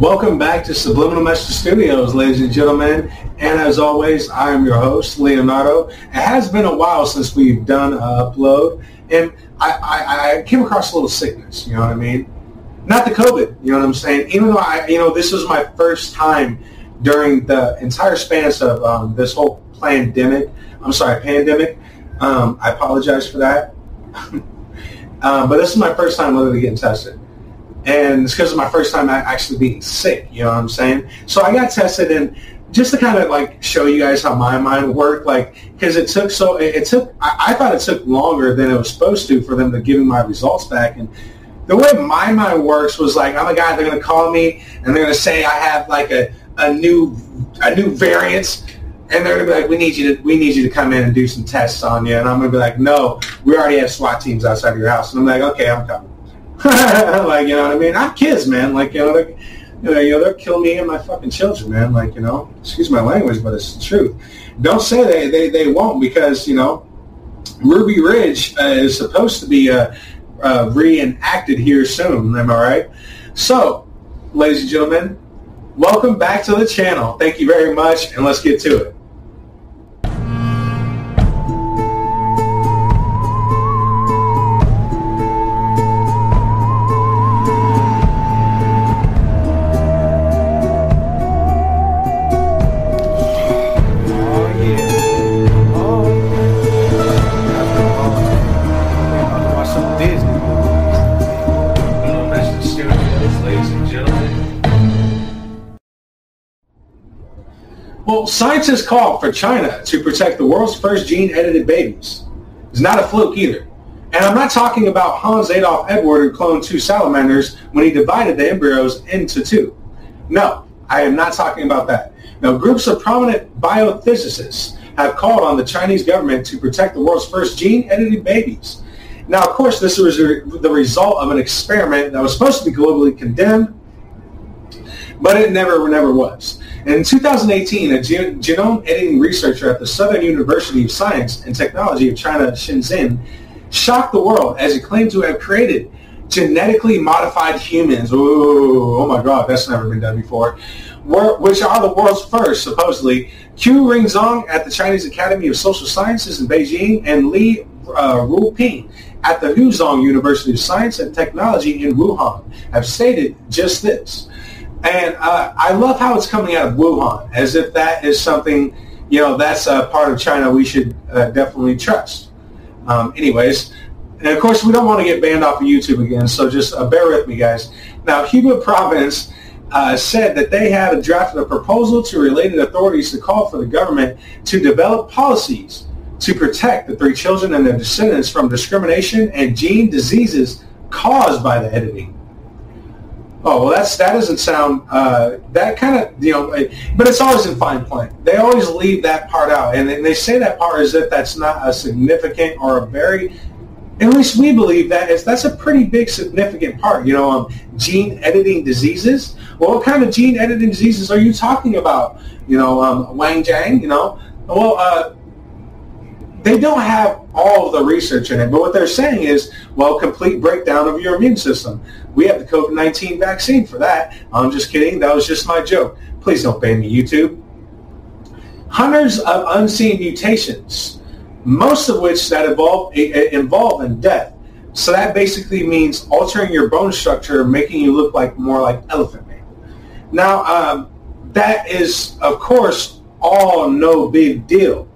Welcome back to Subliminal Message Studios, ladies and gentlemen. And as always, I am your host, Leonardo. It has been a while since we've done an upload, and I, I, I came across a little sickness, you know what I mean? Not the COVID, you know what I'm saying? Even though I, you know, this was my first time during the entire span of um, this whole pandemic. I'm sorry, pandemic. Um, I apologize for that. um, but this is my first time literally getting tested and it's because of my first time actually being sick. You know what I'm saying? So I got tested, and just to kind of like show you guys how my mind worked, like because it took so it, took I, I, thought it took longer than it was supposed to for them to give me my results back, and the way my mind works was like I'm a guy they're gonna call me and they're gonna say I have like a, a new a new variant. And they're gonna be like, "We need you to, we need you to come in and do some tests on you." And I'm gonna be like, "No, we already have SWAT teams outside of your house." And I'm like, "Okay, I'm coming." like, you know what I mean? I'm kids, man. Like, you know, they, you know, you know, they'll kill me and my fucking children, man. Like, you know, excuse my language, but it's the truth. Don't say they, they, they won't because, you know, Ruby Ridge uh, is supposed to be uh, uh, reenacted here soon. Am I right? So, ladies and gentlemen, welcome back to the channel. Thank you very much, and let's get to it. Scientists call for China to protect the world's first gene-edited babies. It's not a fluke either. And I'm not talking about Hans Adolf Edward who cloned two salamanders when he divided the embryos into two. No, I am not talking about that. Now, groups of prominent biophysicists have called on the Chinese government to protect the world's first gene-edited babies. Now, of course, this was the result of an experiment that was supposed to be globally condemned, but it never, never was. In 2018, a genome editing researcher at the Southern University of Science and Technology of China, Shenzhen, shocked the world as he claimed to have created genetically modified humans. Ooh, oh my God, that's never been done before. Which are the world's first, supposedly. Qu Ringzong at the Chinese Academy of Social Sciences in Beijing and Li uh, Ruping at the Huazhong University of Science and Technology in Wuhan have stated just this. And uh, I love how it's coming out of Wuhan, as if that is something, you know, that's a part of China we should uh, definitely trust. Um, anyways, and of course, we don't want to get banned off of YouTube again, so just uh, bear with me, guys. Now, Hubei province uh, said that they had drafted a proposal to related authorities to call for the government to develop policies to protect the three children and their descendants from discrimination and gene diseases caused by the editing. Oh well, that's that doesn't sound uh, that kind of you know, but it's always in fine print They always leave that part out, and they say that part as if that's not a significant or a very. At least we believe that is that's a pretty big significant part. You know, um, gene editing diseases. Well, what kind of gene editing diseases are you talking about? You know, um, Wang Jiang. You know, well, uh, they don't have all the research in it, but what they're saying is, well, complete breakdown of your immune system. We have the COVID-19 vaccine for that. I'm just kidding. That was just my joke. Please don't ban me, YouTube. Hundreds of unseen mutations, most of which that involve, involve in death. So that basically means altering your bone structure, making you look like more like Elephant Man. Now, um, that is, of course, all no big deal.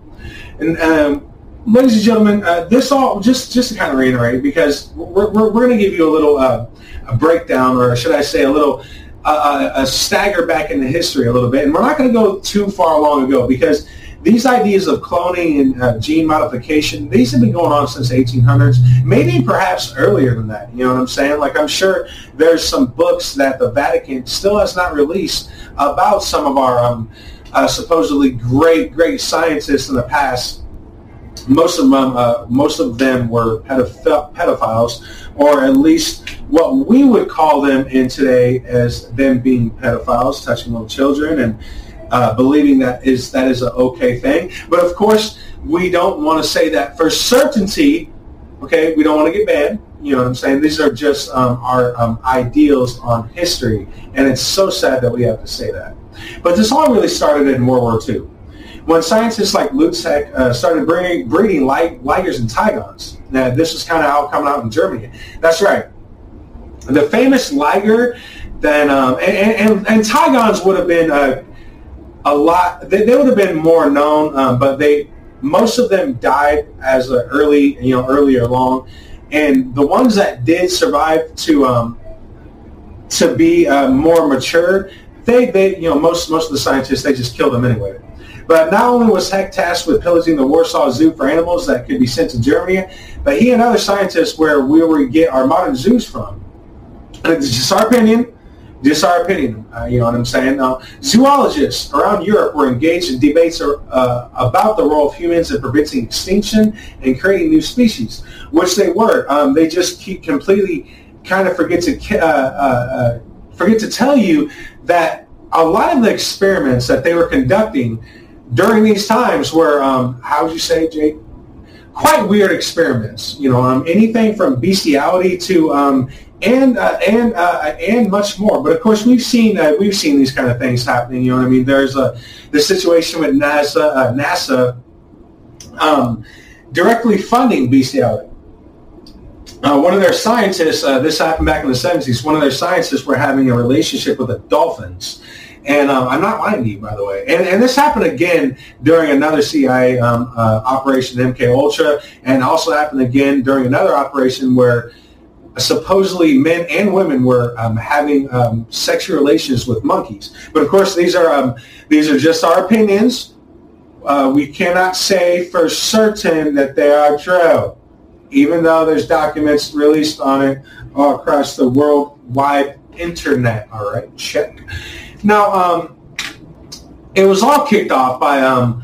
And um, ladies and gentlemen, uh, this all just just to kind of reiterate because we're, we're, we're going to give you a little uh, a breakdown, or should I say, a little uh, a stagger back into history a little bit, and we're not going to go too far long ago because these ideas of cloning and uh, gene modification, these have been going on since 1800s, maybe perhaps earlier than that. You know what I'm saying? Like I'm sure there's some books that the Vatican still has not released about some of our um, uh, supposedly great, great scientists in the past most of them, uh, most of them were pedoph- pedophiles, or at least what we would call them in today as them being pedophiles, touching little children, and uh, believing that is that is an okay thing. But of course, we don't want to say that for certainty. Okay, we don't want to get banned. you know what I'm saying? These are just um, our um, ideals on history, and it's so sad that we have to say that. But this all really started in World War II. When scientists like Lutz Heck uh, started bringing, breeding light, ligers and tigons. Now, this was kind of how coming out in Germany. That's right. The famous liger, then, um, and, and, and, tigons would have been uh, a lot, they, they, would have been more known, um, but they, most of them died as early, you know, earlier along. And the ones that did survive to um, to be uh, more mature, they, they, you know, most most of the scientists they just killed them anyway. But not only was Heck tasked with pillaging the Warsaw Zoo for animals that could be sent to Germany, but he and other scientists where we were get our modern zoos from. And it's just our opinion. Just our opinion. Uh, you know what I'm saying? Uh, zoologists around Europe were engaged in debates uh, about the role of humans in preventing extinction and creating new species, which they were. Um, they just keep completely kind of forget to uh, uh, uh, forget to tell you that a lot of the experiments that they were conducting during these times where, um, how would you say, Jake? Quite weird experiments. You know, um, anything from bestiality to um, and uh, and uh, and much more. But of course, we've seen uh, we've seen these kind of things happening. You know what I mean? There's a the situation with NASA uh, NASA um, directly funding bestiality. Uh, one of their scientists, uh, this happened back in the 70s, one of their scientists were having a relationship with the dolphins. And um, I'm not lying to you, by the way. And, and this happened again during another CIA um, uh, operation, MK Ultra, and also happened again during another operation where supposedly men and women were um, having um, sexual relations with monkeys. But of course, these are um, these are just our opinions. Uh, we cannot say for certain that they are true, even though there's documents released on it all across the worldwide internet. All right, check. Now, um, it was all kicked off by, um,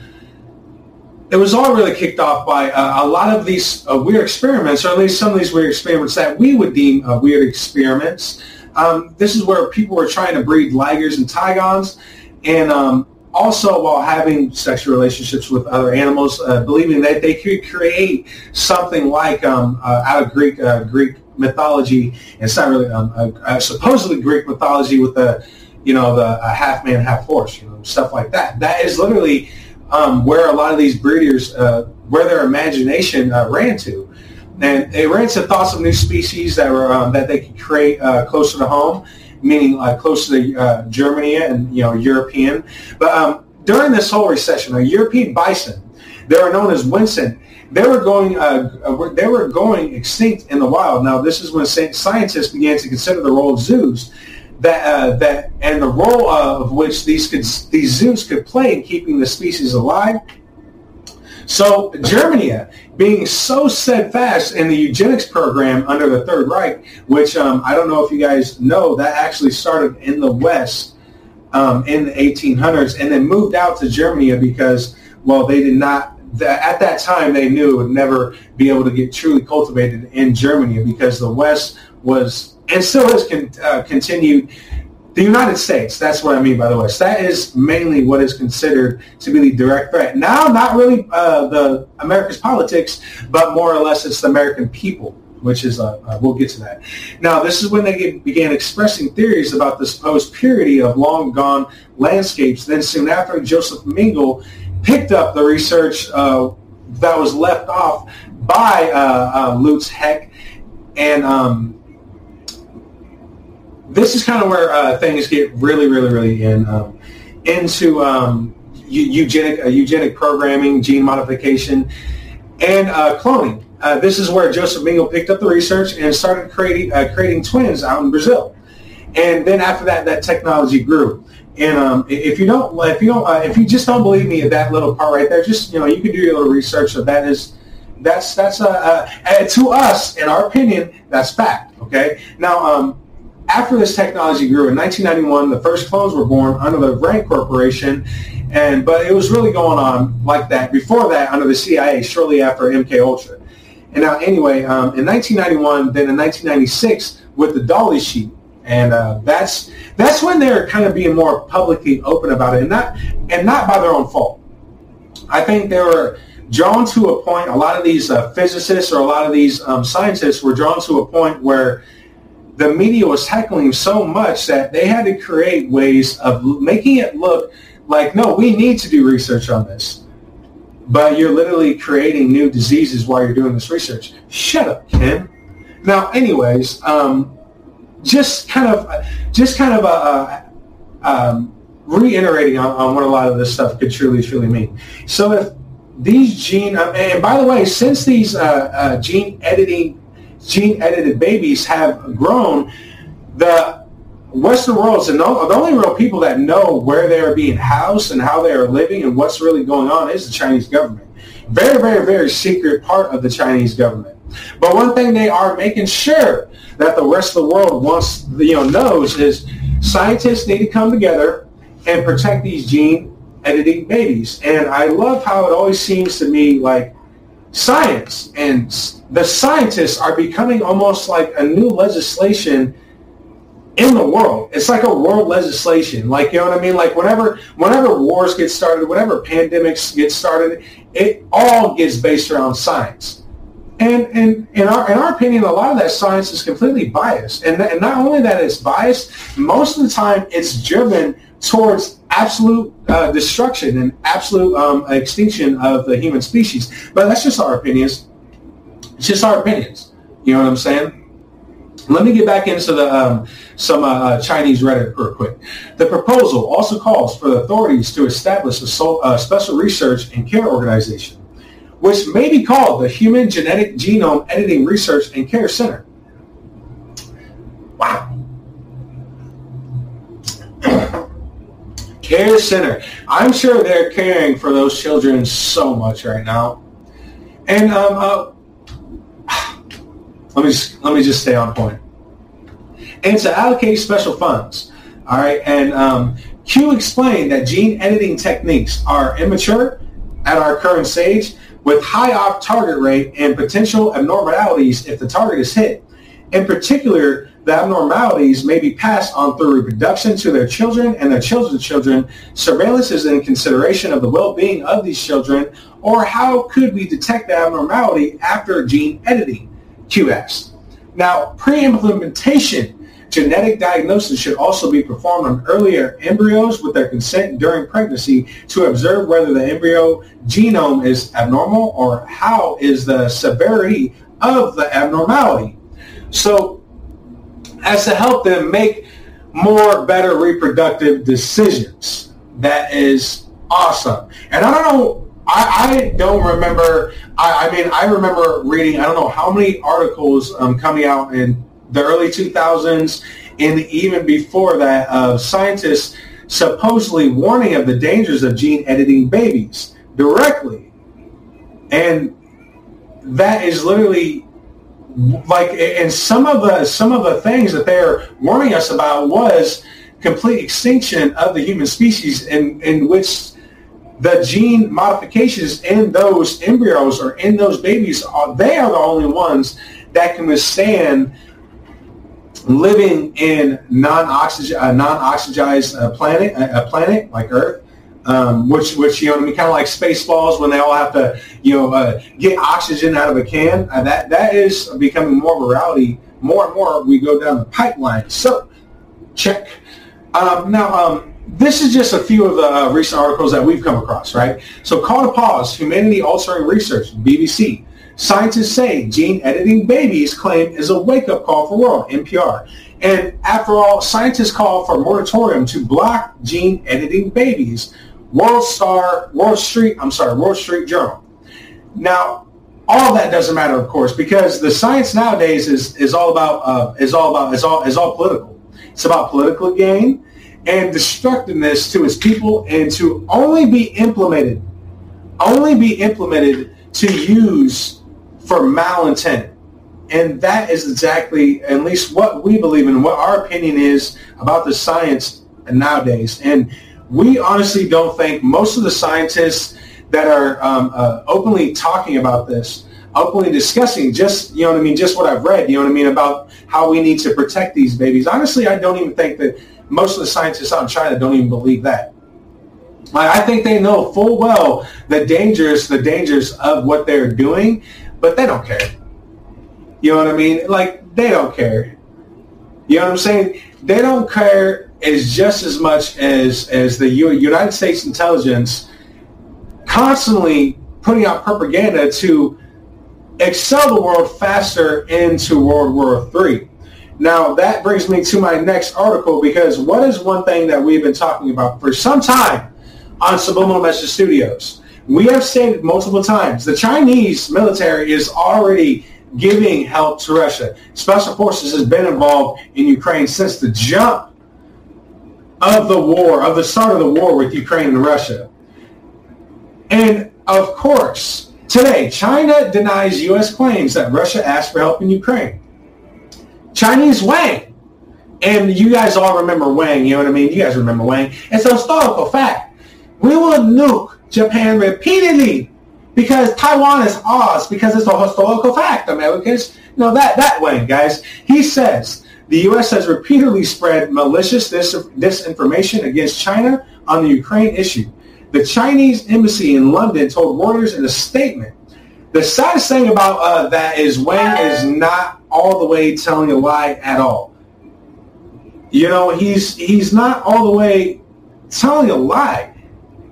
it was all really kicked off by uh, a lot of these uh, weird experiments, or at least some of these weird experiments that we would deem uh, weird experiments. Um, this is where people were trying to breed ligers and tigons, and um, also while having sexual relationships with other animals, uh, believing that they could create something like um, uh, out of Greek uh, Greek mythology. It's not really um, supposedly Greek mythology with the you know, the half man, half horse, you know, stuff like that. That is literally um, where a lot of these breeders, uh, where their imagination uh, ran to. And they ran to thoughts of new species that were um, that they could create uh, closer to home, meaning uh, closer to uh, Germany and you know European. But um, during this whole recession, a European bison, they were known as wisent. They were going uh, they were going extinct in the wild. Now this is when scientists began to consider the role of zoos that uh, that and the role of which these could, these zoos could play in keeping the species alive. So Germany, being so steadfast in the eugenics program under the Third Reich, which um, I don't know if you guys know, that actually started in the West um, in the 1800s and then moved out to Germany because, well, they did not. At that time, they knew it would never be able to get truly cultivated in Germany because the West was and still has con- uh, continued. The United States, that's what I mean by the West. That is mainly what is considered to be the direct threat. Now, not really uh, the America's politics, but more or less it's the American people, which is, uh, uh we'll get to that. Now, this is when they get, began expressing theories about the supposed purity of long gone landscapes. Then soon after, Joseph Mengele picked up the research uh, that was left off by uh, Lutz Heck and um, this is kind of where uh, things get really, really, really in um, into um, eugenic uh, eugenic programming, gene modification, and uh, cloning. Uh, this is where Joseph Mengele picked up the research and started creating uh, creating twins out in Brazil. And then after that, that technology grew. And um, if you don't, if you don't, uh, if you just don't believe me at that little part right there, just you know, you can do your little research. So that is, that's that's uh, to us, in our opinion, that's fact. Okay. Now, um, after this technology grew in 1991, the first clones were born under the Rand Corporation, and but it was really going on like that before that under the CIA. Shortly after MK Ultra, and now anyway, um, in 1991, then in 1996 with the Dolly sheet, and uh, that's that's when they're kind of being more publicly open about it, and not and not by their own fault. I think they were drawn to a point, a lot of these uh, physicists or a lot of these um, scientists were drawn to a point where the media was heckling so much that they had to create ways of making it look like, no, we need to do research on this. But you're literally creating new diseases while you're doing this research. Shut up, Ken. Now, anyways, um, just kind of, just kind of uh, uh, um, reiterating on, on, what a lot of this stuff could truly, truly mean. So if these gene, uh, and by the way, since these uh, uh, gene editing, gene edited babies have grown, the Western world is the, the only real people that know where they are being housed and how they are living and what's really going on is the Chinese government. Very, very, very secret part of the Chinese government. But one thing they are making sure that the rest of the world wants, you know, knows is scientists need to come together and protect these gene editing babies. And I love how it always seems to me like science and the scientists are becoming almost like a new legislation in the world. It's like a world legislation. Like, you know what I mean? Like whenever, whenever wars get started, whenever pandemics get started, it all gets based around science. And, and in our in our opinion, a lot of that science is completely biased. And, and not only that it's biased, most of the time it's driven towards absolute uh, destruction and absolute um, extinction of the human species. But that's just our opinions. It's just our opinions. You know what I'm saying? Let me get back into the um, some uh, uh Chinese Reddit real quick. The proposal also calls for the authorities to establish a so, uh, special research and care organization, which may be called the Human Genetic Genome Editing Research and Care Center. Wow. Care Center. I'm sure they're caring for those children so much right now. And um, uh, let me just, let me just stay on point. And to allocate special funds. All right, and um, Q explained that gene editing techniques are immature at our current stage with high off target rate and potential abnormalities if the target is hit. In particular, the abnormalities may be passed on through reproduction to their children and their children's children. Surveillance is in consideration of the well-being of these children, or how could we detect the abnormality after gene editing? QS. Now, pre-implementation genetic diagnosis should also be performed on earlier embryos with their consent during pregnancy to observe whether the embryo genome is abnormal or how is the severity of the abnormality. So as to help them make more better reproductive decisions. That is awesome. And I don't know I, I don't remember. I, I, mean, I remember reading. I don't know how many articles um, coming out in the early 2000s, and even before that, of scientists supposedly warning of the dangers of gene editing babies directly, and that is literally like. And some of the some of the things that they're warning us about was complete extinction of the human species, in in which the gene modifications in those embryos or in those babies, are, they are the only ones that can withstand living in non-oxygen, uh, non-oxygenized uh, planet, a planet like Earth, um, which, which you know, I mean, kind of like Spaceballs when they all have to, you know, uh, get oxygen out of a can. Uh, that that is becoming more of a reality. More and more, we go down the pipeline. So, check. Um, now, um, this is just a few of the uh, recent articles that we've come across, right? So call to pause, humanity altering research, BBC. Scientists say gene editing babies claim is a wake-up call for world, NPR. And after all, scientists call for moratorium to block gene editing babies. World Star, World Street, I'm sorry, World Street Journal. Now, all that doesn't matter, of course, because the science nowadays is, is all about uh, is all about is all is all political. It's about political gain and destructiveness to its people and to only be implemented, only be implemented to use for malintent. And that is exactly, at least what we believe in, what our opinion is about the science nowadays. And we honestly don't think most of the scientists that are um, uh, openly talking about this, openly discussing just, you know what I mean, just what I've read, you know what I mean, about how we need to protect these babies. Honestly, I don't even think that most of the scientists out in China don't even believe that. I think they know full well the dangers, the dangers of what they're doing, but they don't care. You know what I mean? Like they don't care. You know what I'm saying? They don't care as just as much as as the United States intelligence constantly putting out propaganda to excel the world faster into World War III. Now that brings me to my next article because what is one thing that we've been talking about for some time on Subliminal Message Studios? We have stated multiple times the Chinese military is already giving help to Russia. Special Forces has been involved in Ukraine since the jump of the war, of the start of the war with Ukraine and Russia. And of course, today, China denies U.S. claims that Russia asked for help in Ukraine. Chinese Wang. And you guys all remember Wang, you know what I mean? You guys remember Wang. It's a historical fact. We will nuke Japan repeatedly because Taiwan is ours because it's a historical fact, Americans. Know, that, that way, guys. He says the U.S. has repeatedly spread malicious dis- disinformation against China on the Ukraine issue. The Chinese embassy in London told Reuters in a statement. The saddest thing about uh, that is Wang is not all the way telling a lie at all. You know, he's he's not all the way telling a lie.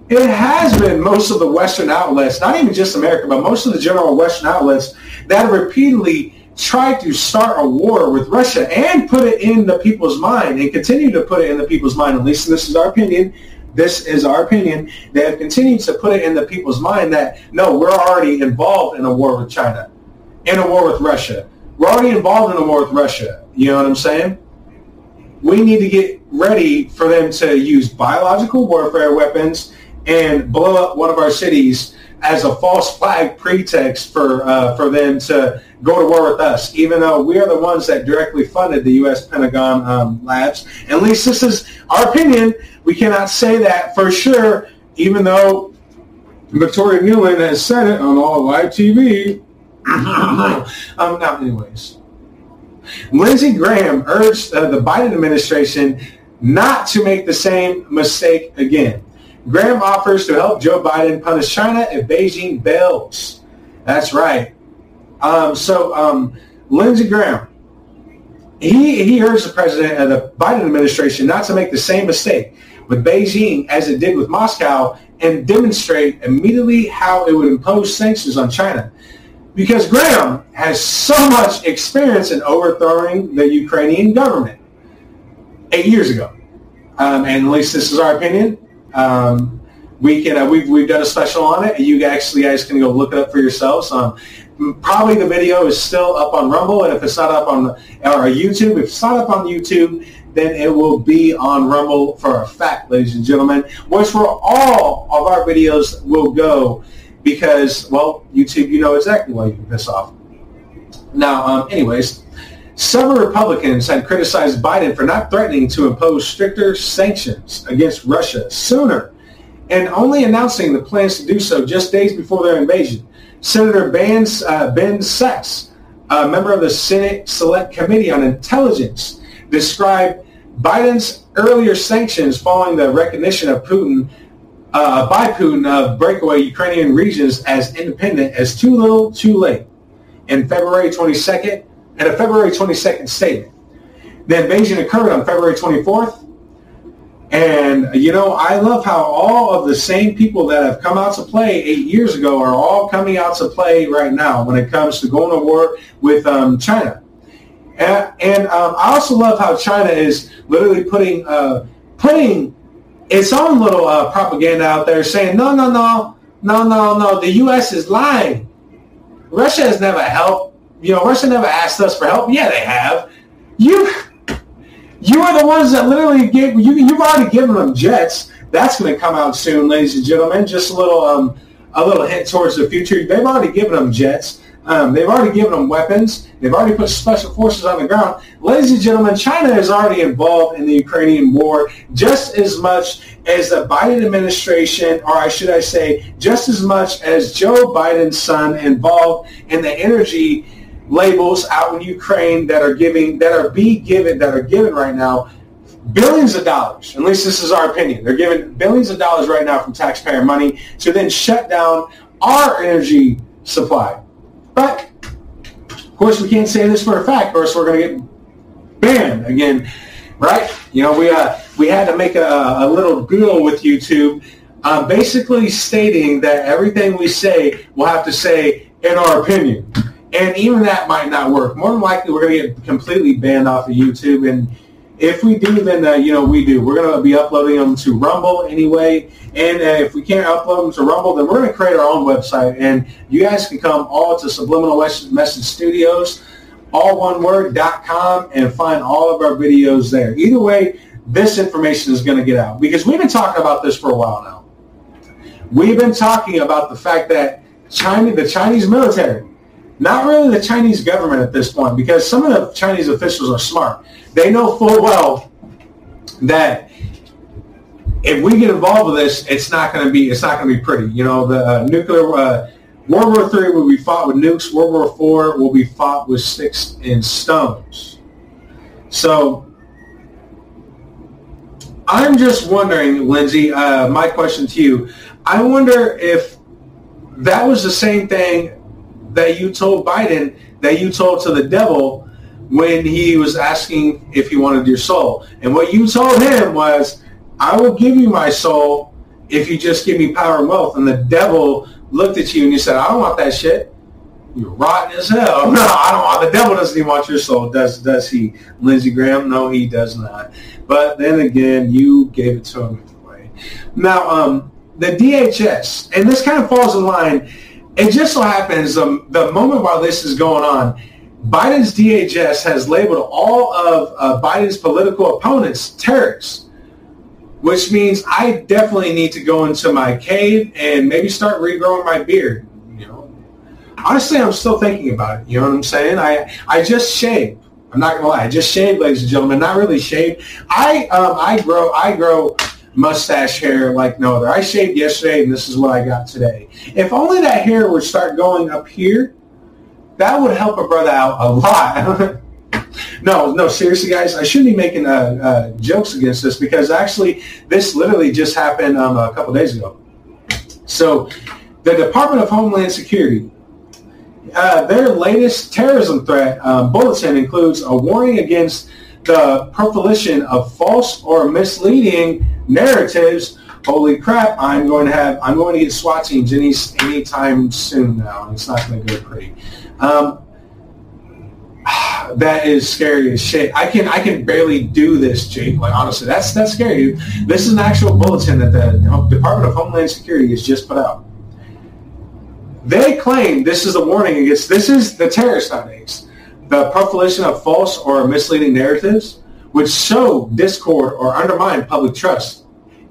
It has been most of the Western outlets, not even just America, but most of the general Western outlets that have repeatedly tried to start a war with Russia and put it in the people's mind and continue to put it in the people's mind. At least this is our opinion. This is our opinion. They have continued to put it in the people's mind that, no, we're already involved in a war with China, in a war with Russia. We're already involved in a war with Russia. You know what I'm saying? We need to get ready for them to use biological warfare weapons and blow up one of our cities as a false flag pretext for uh, for them to go to war with us, even though we are the ones that directly funded the U.S. Pentagon um, labs. At least this is our opinion. We cannot say that for sure, even though Victoria Nuland has said it on all live TV. um, now, anyways, Lindsey Graham urged uh, the Biden administration not to make the same mistake again. Graham offers to help Joe Biden punish China if Beijing bails. That's right. Um, so um, Lindsey Graham, he, he urged the president of the Biden administration not to make the same mistake with Beijing as it did with Moscow and demonstrate immediately how it would impose sanctions on China. Because Graham has so much experience in overthrowing the Ukrainian government eight years ago. Um, and at least this is our opinion. Um, we can uh, we've we've done a special on it. You actually guys can go look it up for yourselves. Um, probably the video is still up on Rumble, and if it's not up on or YouTube, if it's not up on YouTube, then it will be on Rumble for a fact, ladies and gentlemen. Which where all of our videos will go, because well, YouTube, you know exactly why you can piss off. Now, um, anyways, Several Republicans had criticized Biden for not threatening to impose stricter sanctions against Russia sooner and only announcing the plans to do so just days before their invasion. Senator Ben, uh, ben Sasse, a member of the Senate Select Committee on Intelligence, described Biden's earlier sanctions following the recognition of Putin uh, by Putin of breakaway Ukrainian regions as independent as too little, too late. In February 22nd, in a February 22nd statement. The invasion occurred on February 24th. And, you know, I love how all of the same people that have come out to play eight years ago are all coming out to play right now when it comes to going to war with um, China. And, and um, I also love how China is literally putting uh, putting its own little uh, propaganda out there saying, no, no, no, no, no, no, the U.S. is lying. Russia has never helped you know, Russia never asked us for help. Yeah, they have. You, you are the ones that literally gave you. You've already given them jets. That's going to come out soon, ladies and gentlemen. Just a little, um, a little hint towards the future. They've already given them jets. Um, they've already given them weapons. They've already put special forces on the ground. Ladies and gentlemen, China is already involved in the Ukrainian war just as much as the Biden administration, or I should I say, just as much as Joe Biden's son involved in the energy labels out in Ukraine that are giving that are being given that are given right now billions of dollars. At least this is our opinion. They're giving billions of dollars right now from taxpayer money to then shut down our energy supply. But of course, we can't say this for a fact, or else we're going to get banned again, right? You know, we uh, we had to make a, a little deal with YouTube, uh, basically stating that everything we say we'll have to say in our opinion, and even that might not work. More than likely, we're going to get completely banned off of YouTube, and if we do, then uh, you know we do. We're going to be uploading them to Rumble anyway, and uh, if we can't upload them to Rumble, then we're going to create our own website, and you guys can come all to Subliminal Message Studios, all one word dot com, and find all of our videos there. Either way, this information is going to get out because we've been talking about this for a while now. We've been talking about the fact that China, the Chinese military, not really the Chinese government at this point, because some of the Chinese officials are smart. They know full well that if we get involved with this, it's not going to be it's not going to be pretty. You know, the uh, nuclear uh, World War Three will be fought with nukes. World War Four will be fought with sticks and stones. So I'm just wondering, Lindsey. Uh, my question to you: I wonder if that was the same thing that you told Biden that you told to the devil when he was asking if he wanted your soul. And what you told him was, I will give you my soul if you just give me power and wealth. And the devil looked at you and you said, I don't want that shit. You're rotten as hell. No, I don't want. The devil doesn't even want your soul, does does he? Lindsey Graham? No, he does not. But then again, you gave it to him anyway. Now, um, the DHS, and this kind of falls in line it just so happens um, the moment while this is going on, Biden's DHS has labeled all of uh, Biden's political opponents terrorists, which means I definitely need to go into my cave and maybe start regrowing my beard. You know, honestly, I'm still thinking about it. You know what I'm saying? I I just shaved. I'm not gonna lie. I just shaved, ladies and gentlemen. Not really shaved. I um, I grow I grow mustache hair like no other. I shaved yesterday and this is what I got today. If only that hair would start going up here, that would help a brother out a lot. no, no, seriously, guys, I shouldn't be making uh, uh, jokes against this because actually this literally just happened um, a couple days ago. So the Department of Homeland Security, uh, their latest terrorism threat um, bulletin includes a warning against the proliferation of false or misleading narratives. Holy crap! I'm going to have I'm going to get SWAT teams any anytime soon now, and it's not going to go pretty. Um, that is scary as shit. I can I can barely do this, Jake. Like honestly, that's that's scary. This is an actual bulletin that the Department of Homeland Security has just put out. They claim this is a warning against this is the terrorist nowadays the proliferation of false or misleading narratives which sow discord or undermine public trust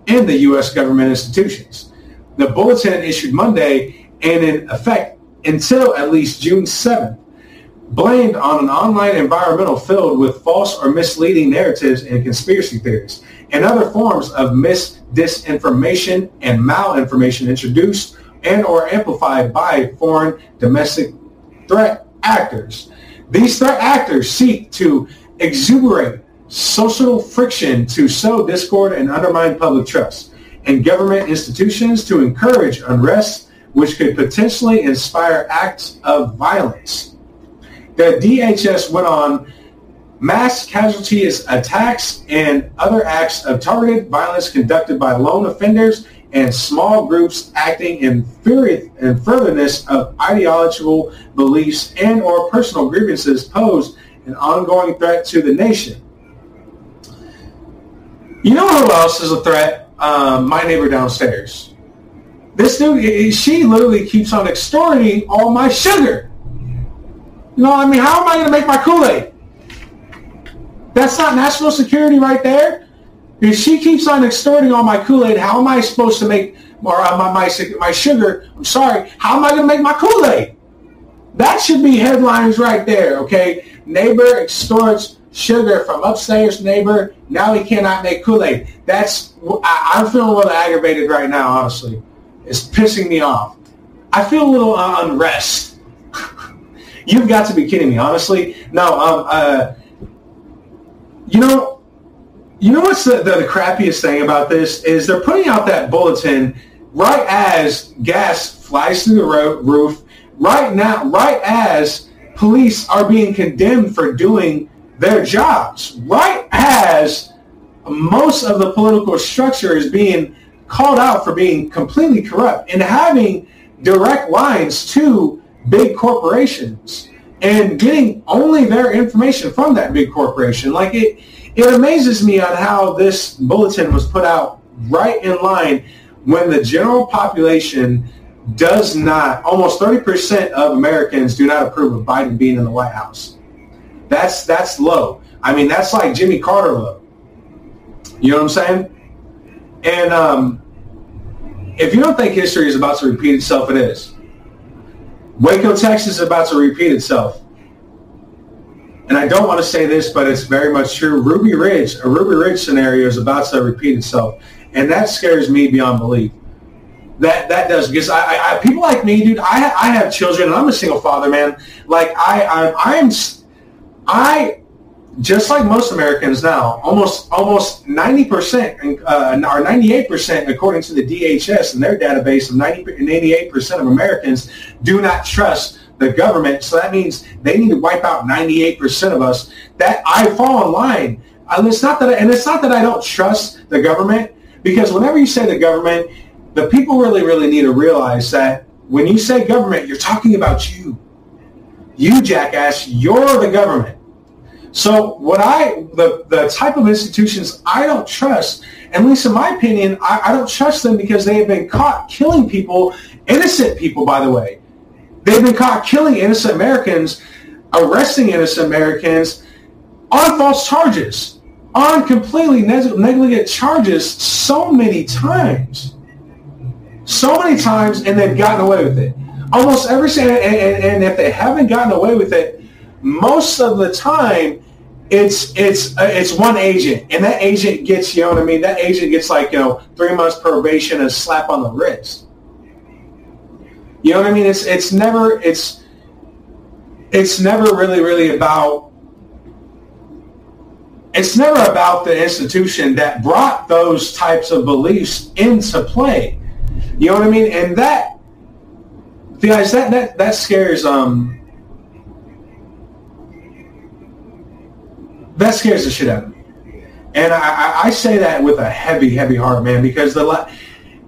in the U.S. government institutions. The bulletin issued Monday and in effect until at least June 7th blamed on an online environmental filled with false or misleading narratives and conspiracy theories and other forms of mis, disinformation and malinformation introduced and or amplified by foreign domestic threat actors these threat actors seek to exuberate social friction to sow discord and undermine public trust, and government institutions to encourage unrest, which could potentially inspire acts of violence. The DHS went on mass casualties attacks and other acts of targeted violence conducted by lone offenders and small groups acting in, in furtherness of ideological beliefs and or personal grievances pose an ongoing threat to the nation. You know who else is a threat? Um, my neighbor downstairs. This dude, she literally keeps on extorting all my sugar. You know, I mean, how am I going to make my Kool-Aid? That's not national security right there. If she keeps on extorting all my Kool-Aid, how am I supposed to make or uh, my, my, my sugar? I'm sorry. How am I going to make my Kool-Aid? That should be headlines right there, okay? Neighbor extorts sugar from upstairs neighbor. Now he cannot make Kool-Aid. That's I, I'm feeling a little aggravated right now, honestly. It's pissing me off. I feel a little uh, unrest. You've got to be kidding me, honestly. No, um, uh, you know, You know what's the, the, the crappiest thing about this is they're putting out that bulletin right as gas flies through the ro- roof, right now, right as police are being condemned for doing their jobs, right as most of the political structure is being called out for being completely corrupt and having direct lines to big corporations and getting only their information from that big corporation. Like it, it amazes me on how this bulletin was put out right in line when the general population does not, almost 30% of Americans do not approve of Biden being in the White House. That's, that's low. I mean, that's like Jimmy Carter low. You know what I'm saying? And um, if you don't think history is about to repeat itself, it is. Waco, Texas is about to repeat itself. And I don't want to say this, but it's very much true. Ruby Ridge, a Ruby Ridge scenario is about to repeat itself. And that scares me beyond belief. That that does because I, I people like me, dude. I I have children and I'm a single father, man. Like I I I'm I just like most Americans now, almost almost 90% uh, or 98% according to the DHS and their database of 90, 98% of Americans do not trust the government. So that means they need to wipe out 98% of us. That I fall in line. And it's not that, I, and it's not that I don't trust the government because whenever you say the government, the people really, really need to realize that when you say government, you're talking about you. You jackass, you're the government. So what I, the, the type of institutions I don't trust, at least in my opinion, I, I don't trust them because they have been caught killing people, innocent people, by the way. They've been caught killing innocent Americans, arresting innocent Americans on false charges, on completely negligent charges so many times. So many times, and they've gotten away with it. Almost every and, and, and if they haven't gotten away with it, most of the time it's it's uh, it's one agent, and that agent gets you know what I mean. That agent gets like you know three months probation and slap on the wrist. You know what I mean? It's it's never it's it's never really really about it's never about the institution that brought those types of beliefs into play. You know what I mean? And that guys that that that scares um that scares the shit out of me. And I, I say that with a heavy, heavy heart, man, because the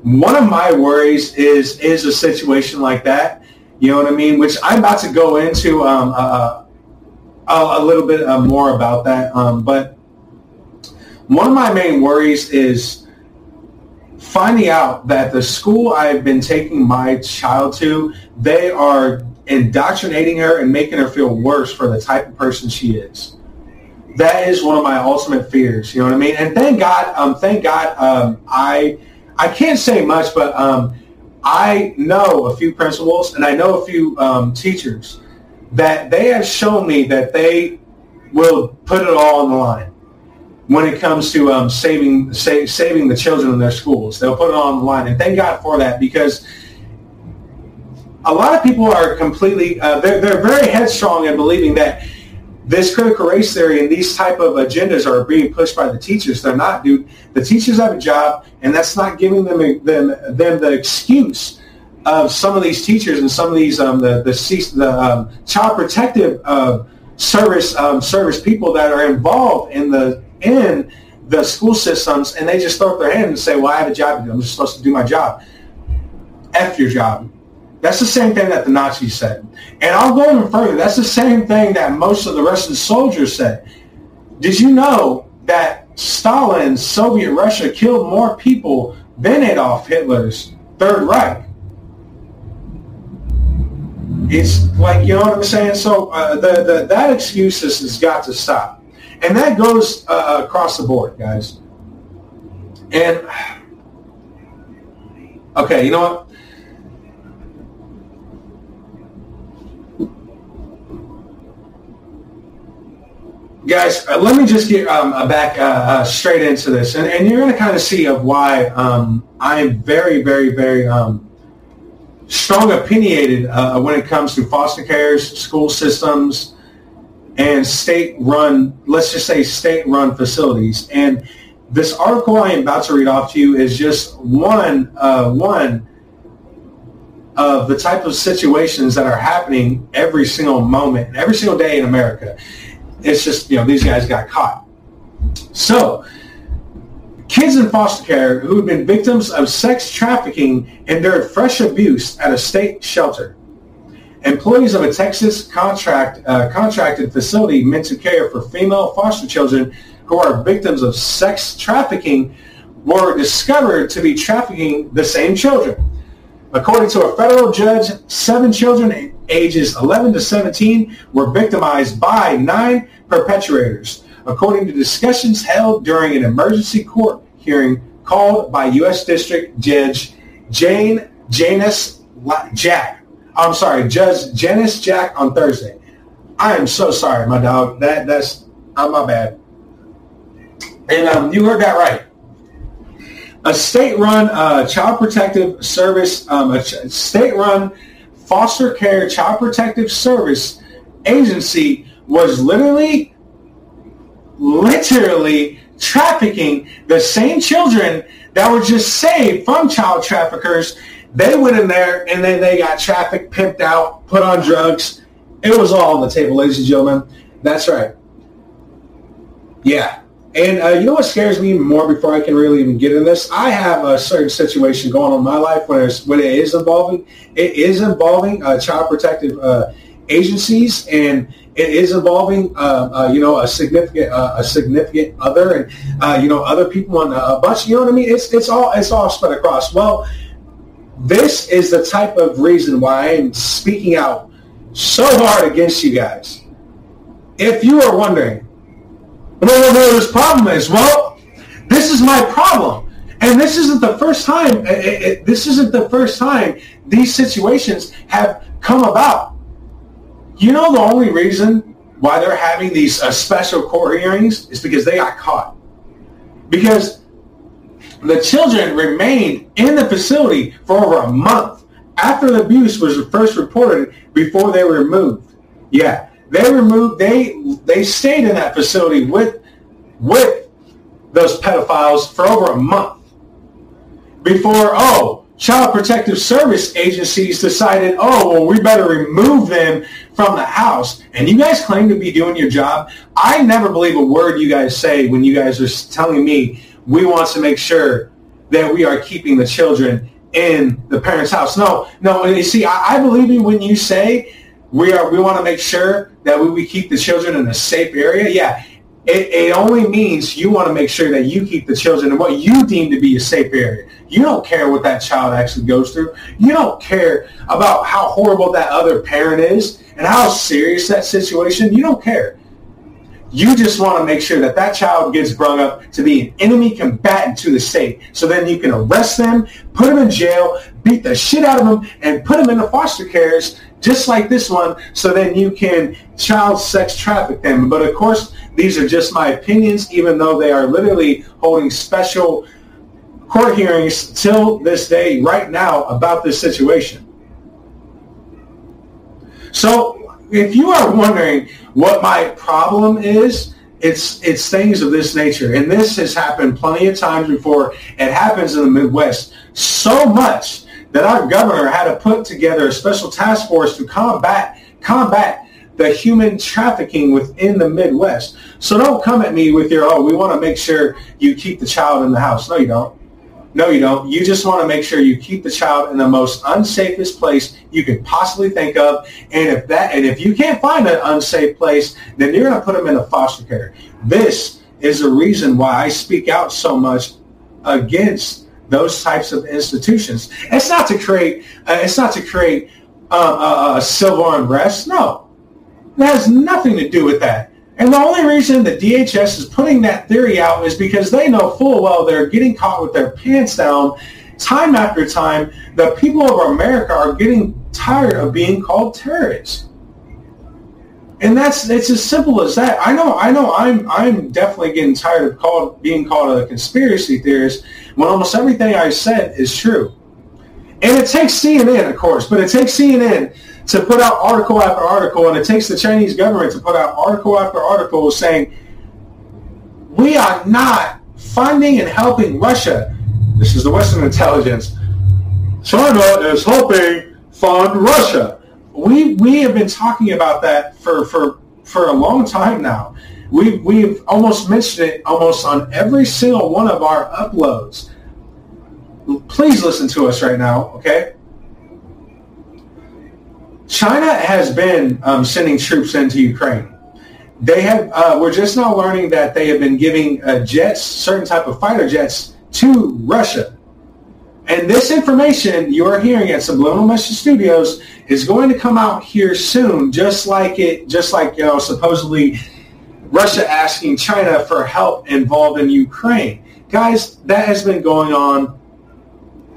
one of my worries is is a situation like that. You know what I mean? Which I'm about to go into um, a, a, little bit uh, more about that. Um, but one of my main worries is finding out that the school I've been taking my child to, they are indoctrinating her and making her feel worse for the type of person she is that is one of my ultimate fears. You know what I mean? And thank God, um, thank God, um, I I can't say much, but um, I know a few principals and I know a few um, teachers that they have shown me that they will put it all on the line when it comes to um, saving sa- saving the children in their schools. They'll put it on the line, and thank God for that because a lot of people are completely uh, they're, they're very headstrong in believing that this critical race theory and these type of agendas are being pushed by the teachers. They're not, dude. The teachers have a job, and that's not giving them them, them the excuse of some of these teachers and some of these um, the the, the um, child protective uh, service um, service people that are involved in the in the school systems, and they just throw up their hand and say, "Well, I have a job to do. I'm just supposed to do my job." F your job. That's the same thing that the Nazis said. And I'll go even further. That's the same thing that most of the rest of the soldiers said. Did you know that Stalin, Soviet Russia killed more people than Adolf Hitler's Third Reich? It's like, you know what I'm saying? So uh, the, the, that excuse has got to stop. And that goes uh, across the board, guys. And, okay, you know what? Guys, uh, let me just get um, uh, back uh, uh, straight into this, and, and you're going to kind of see of why um, I'm very, very, very um, strong opinionated uh, when it comes to foster cares, school systems, and state-run, let's just say state-run facilities. And this article I am about to read off to you is just one uh, one of the type of situations that are happening every single moment, every single day in America. It's just, you know, these guys got caught. So, kids in foster care who have been victims of sex trafficking endured fresh abuse at a state shelter. Employees of a Texas contract uh, contracted facility meant to care for female foster children who are victims of sex trafficking were discovered to be trafficking the same children. According to a federal judge, seven children ages 11 to 17 were victimized by nine perpetrators, according to discussions held during an emergency court hearing called by U.S. District Judge Jane Janis Jack. I'm sorry, Judge Janis Jack on Thursday. I am so sorry, my dog. That that's I'm my bad. And um, you heard that right. A state-run uh, child protective service, um, a ch- state-run foster care child protective service agency was literally, literally trafficking the same children that were just saved from child traffickers. They went in there and then they got trafficked, pimped out, put on drugs. It was all on the table, ladies and gentlemen. That's right. Yeah. And uh, you know what scares me more before I can really even get in this? I have a certain situation going on in my life when, when it is involving it is involving uh, child protective uh, agencies and it is involving uh, uh, you know a significant uh, a significant other and you know other people on a bunch. You know what I mean? It's it's all it's all spread across. Well, this is the type of reason why I'm speaking out so hard against you guys. If you are wondering well, well, this problem is, well, this is my problem. And this isn't the first time, it, it, this isn't the first time these situations have come about. You know the only reason why they're having these uh, special court hearings is because they got caught. Because the children remained in the facility for over a month after the abuse was first reported before they were removed. Yeah, they removed they they stayed in that facility with with those pedophiles for over a month. Before oh child protective service agencies decided oh well we better remove them from the house. And you guys claim to be doing your job. I never believe a word you guys say when you guys are telling me we want to make sure that we are keeping the children in the parents house. No no you see i, I believe you when you say we are we want to make sure that we, we keep the children in a safe area. Yeah, it, it only means you want to make sure that you keep the children in what you deem to be a safe area. You don't care what that child actually goes through. You don't care about how horrible that other parent is and how serious that situation. You don't care. You just want to make sure that that child gets brought up to be an enemy combatant to the state. So then you can arrest them, put them in jail, beat the shit out of them, and put them in the foster cares just like this one, so then you can child sex traffic them. But of course, these are just my opinions, even though they are literally holding special court hearings till this day, right now, about this situation. So if you are wondering what my problem is, it's it's things of this nature. And this has happened plenty of times before. It happens in the Midwest so much that our governor had to put together a special task force to combat combat the human trafficking within the Midwest. So don't come at me with your, oh, we want to make sure you keep the child in the house. No, you don't. No, you don't. You just want to make sure you keep the child in the most unsafest place you could possibly think of. And if that, and if you can't find an unsafe place, then you're going to put them in a foster care. This is the reason why I speak out so much against those types of institutions. It's not to create. Uh, it's not to create uh, a, a civil unrest. No, it has nothing to do with that. And the only reason the DHS is putting that theory out is because they know full well they're getting caught with their pants down time after time. The people of America are getting tired of being called terrorists. And that's it's as simple as that. I know, I know, I'm I'm definitely getting tired of called being called a conspiracy theorist when almost everything I said is true. And it takes CNN, of course, but it takes CNN to put out article after article, and it takes the Chinese government to put out article after article saying we are not funding and helping Russia. This is the Western intelligence. China is uh, helping fund Russia. We we have been talking about that for for for a long time now. We've we've almost mentioned it almost on every single one of our uploads. Please listen to us right now, okay? China has been um, sending troops into Ukraine. They have. Uh, we're just now learning that they have been giving uh, jets, certain type of fighter jets, to Russia. And this information you are hearing at Subliminal Message Studios is going to come out here soon, just like it, just like you know, supposedly Russia asking China for help involved in Ukraine. Guys, that has been going on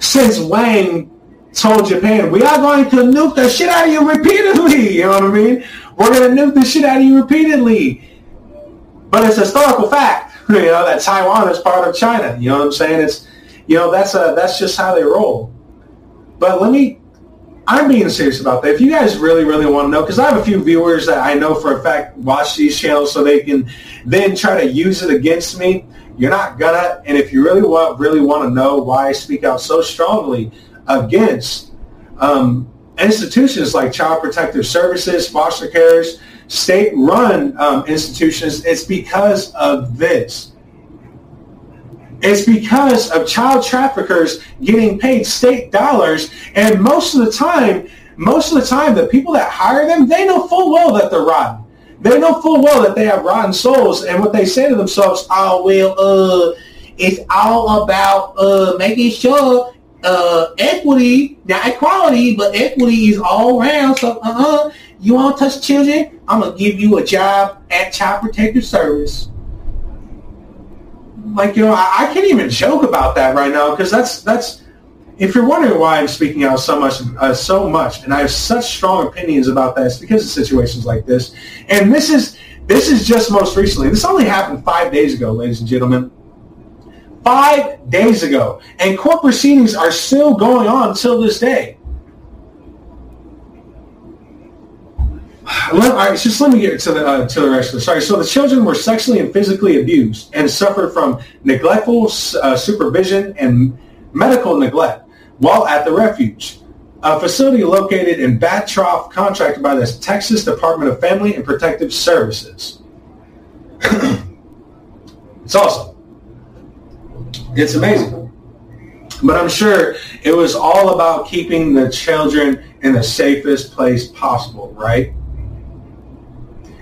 since Wang told Japan, we are going to nuke the shit out of you repeatedly. You know what I mean? We're going to nuke the shit out of you repeatedly. But it's historical fact, you know, that Taiwan is part of China. You know what I'm saying? It's, you know, that's a, that's just how they roll. But let me, I'm being serious about that. If you guys really, really want to know, because I have a few viewers that I know for a fact watch these channels so they can then try to use it against me. You're not gonna. And if you really want, really want to know why I speak out so strongly against um, institutions like Child Protective Services, foster cares, state-run um, institutions, it's because of this. It's because of child traffickers getting paid state dollars, and most of the time, most of the time, the people that hire them, they know full well that they're rotten. They know full well that they have rotten souls, and what they say to themselves, "Oh well, uh, it's all about uh, making sure uh, equity, not equality, but equity is all around. So, uh-uh, you want to touch children? I'm to give you a job at Child Protective Service. Like, you know, I, I can't even joke about that right now because that's, that's, if you're wondering why I'm speaking out so much, uh, so much, and I have such strong opinions about that, it's because of situations like this. And this is, this is just most recently. This only happened five days ago, ladies and gentlemen five days ago. And court proceedings are still going on till this day. Let, right, just let me get to the uh, to the rest of it. Sorry. So the children were sexually and physically abused and suffered from neglectful uh, supervision and medical neglect while at the refuge, a facility located in Bastrop, contracted by the Texas Department of Family and Protective Services. it's awesome. It's amazing. But I'm sure it was all about keeping the children in the safest place possible, right?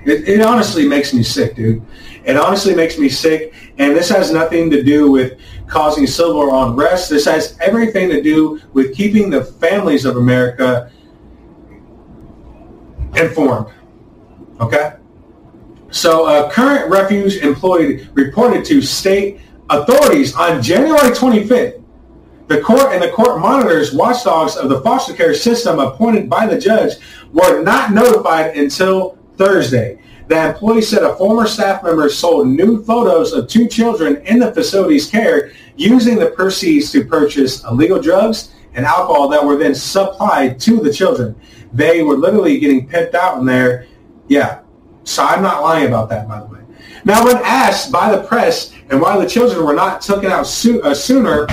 It, it, honestly makes me sick, dude. It honestly makes me sick. And this has nothing to do with causing civil unrest. This has everything to do with keeping the families of America informed. Okay? So uh, current refuge employee reported to state authorities on January 25th. The court and the court monitors watchdogs of the foster care system appointed by the judge were not notified until Thursday. The employee said a former staff member sold nude photos of two children in the facility's care using the proceeds to purchase illegal drugs and alcohol that were then supplied to the children. They were literally getting pimped out in there. Yeah. So I'm not lying about that, by the way. Now, when asked by the press and why the children were not taken out so- uh, sooner,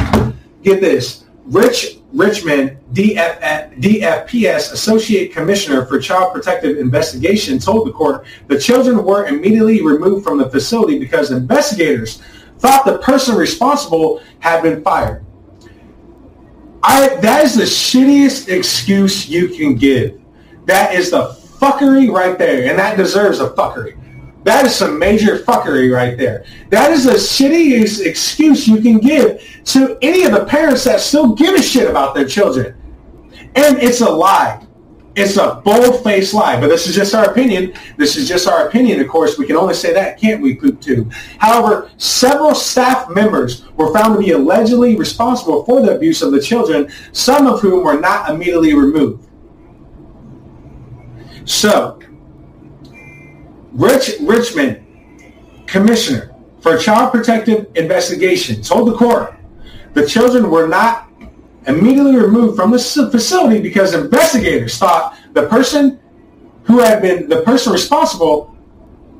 get this. Rich Richmond, DF- DFPS Associate Commissioner for Child Protective Investigation, told the court the children were immediately removed from the facility because investigators thought the person responsible had been fired. I, that is the shittiest excuse you can give. That is the fuckery right there, and that deserves a fuckery. That is some major fuckery right there. That is the shittiest excuse you can give to any of the parents that still give a shit about their children. And it's a lie. It's a bold-faced lie, but this is just our opinion. This is just our opinion. Of course, we can only say that, can't we, Poop Tube? However, several staff members were found to be allegedly responsible for the abuse of the children, some of whom were not immediately removed. So, Rich Richmond, commissioner for child protective investigation, told the court the children were not immediately removed from the facility because investigators thought the person who had been the person responsible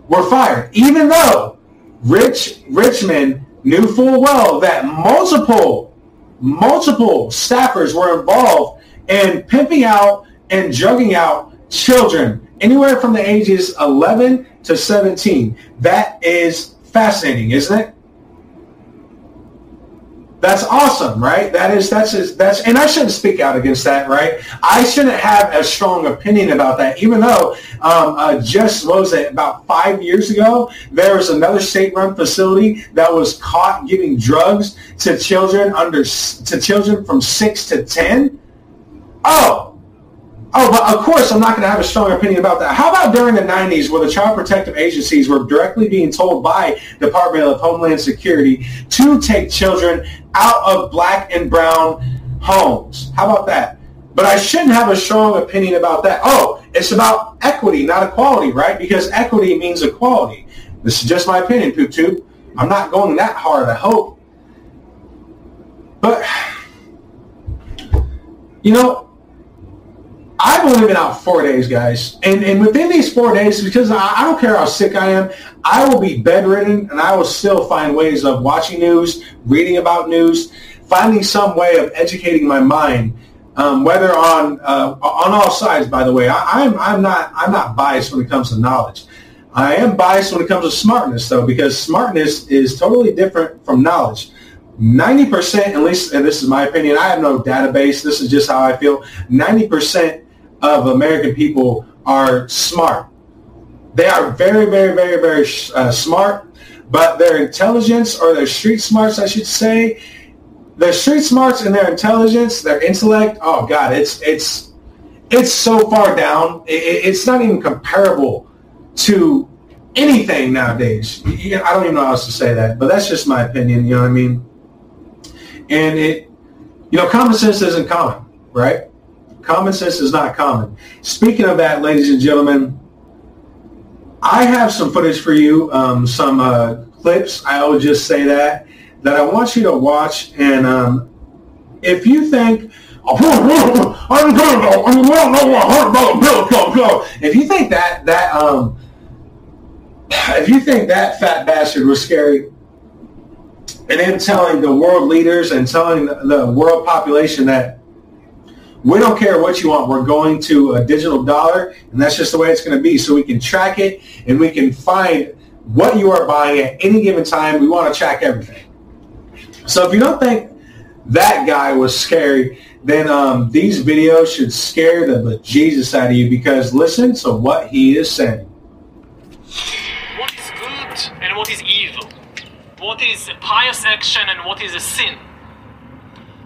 were fired, even though Rich Richmond knew full well that multiple, multiple staffers were involved in pimping out and drugging out children anywhere from the ages 11 to 17. That is fascinating, isn't it? That's awesome, right? That is that's that's and I shouldn't speak out against that, right? I shouldn't have a strong opinion about that, even though um, uh, just was it about five years ago there was another state-run facility that was caught giving drugs to children under to children from six to ten. Oh, Oh, but of course, I'm not going to have a strong opinion about that. How about during the 90s where the child protective agencies were directly being told by the Department of Homeland Security to take children out of black and brown homes? How about that? But I shouldn't have a strong opinion about that. Oh, it's about equity, not equality, right? Because equity means equality. This is just my opinion, PoopTube. I'm not going that hard, I hope. But, you know, I've only been out four days, guys. And, and within these four days, because I, I, don't care how sick I am, I will be bedridden and I will still find ways of watching news, reading about news, finding some way of educating my mind, um, whether on uh, on all sides, by the way. I, I'm, I'm, not, I'm not biased when it comes to knowledge. I am biased when it comes to smartness, though, because smartness is totally different from knowledge. 90%, at least, and this is my opinion, I have no database. This is just how I feel. 90% of American people are smart. They are very, very, very, very uh, smart, but their intelligence or their street smarts, I should say, their street smarts and their intelligence, their intellect, oh God, it's it's it's so far down. It, it's not even comparable to anything nowadays. I don't even know how else to say that, but that's just my opinion. You know what I mean? And it, you know, common sense isn't common, right? Common sense is not common. Speaking of that, ladies and gentlemen, I have some footage for you, um, some uh, clips. I will just say that that I want you to watch, and um, if you think if you think that that um, if you think that fat bastard was scary, and then telling the world leaders and telling the, the world population that we don't care what you want. We're going to a digital dollar, and that's just the way it's going to be. So we can track it, and we can find what you are buying at any given time. We want to track everything. So if you don't think that guy was scary, then um, these videos should scare the bejesus out of you because listen to what he is saying. What is good and what is evil? What is a pious action and what is a sin?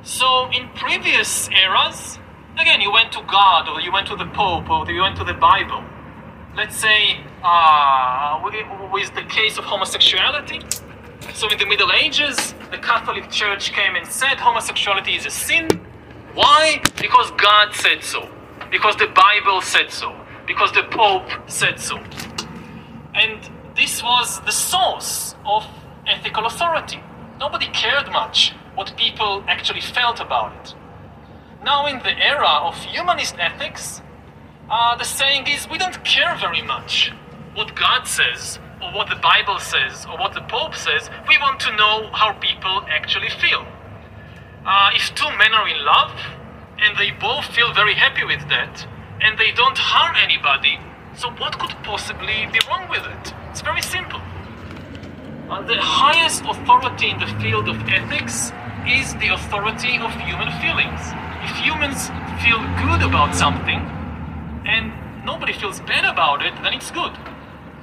So in previous eras, Again, you went to God, or you went to the Pope, or you went to the Bible. Let's say, uh, with the case of homosexuality. So in the Middle Ages, the Catholic Church came and said homosexuality is a sin. Why? Because God said so. Because the Bible said so. Because the Pope said so. And this was the source of ethical authority. Nobody cared much what people actually felt about it. Now, in the era of humanist ethics, uh, the saying is we don't care very much what God says, or what the Bible says, or what the Pope says. We want to know how people actually feel. Uh, if two men are in love, and they both feel very happy with that, and they don't harm anybody, so what could possibly be wrong with it? It's very simple. Uh, the highest authority in the field of ethics is the authority of human feelings if humans feel good about something and nobody feels bad about it, then it's good.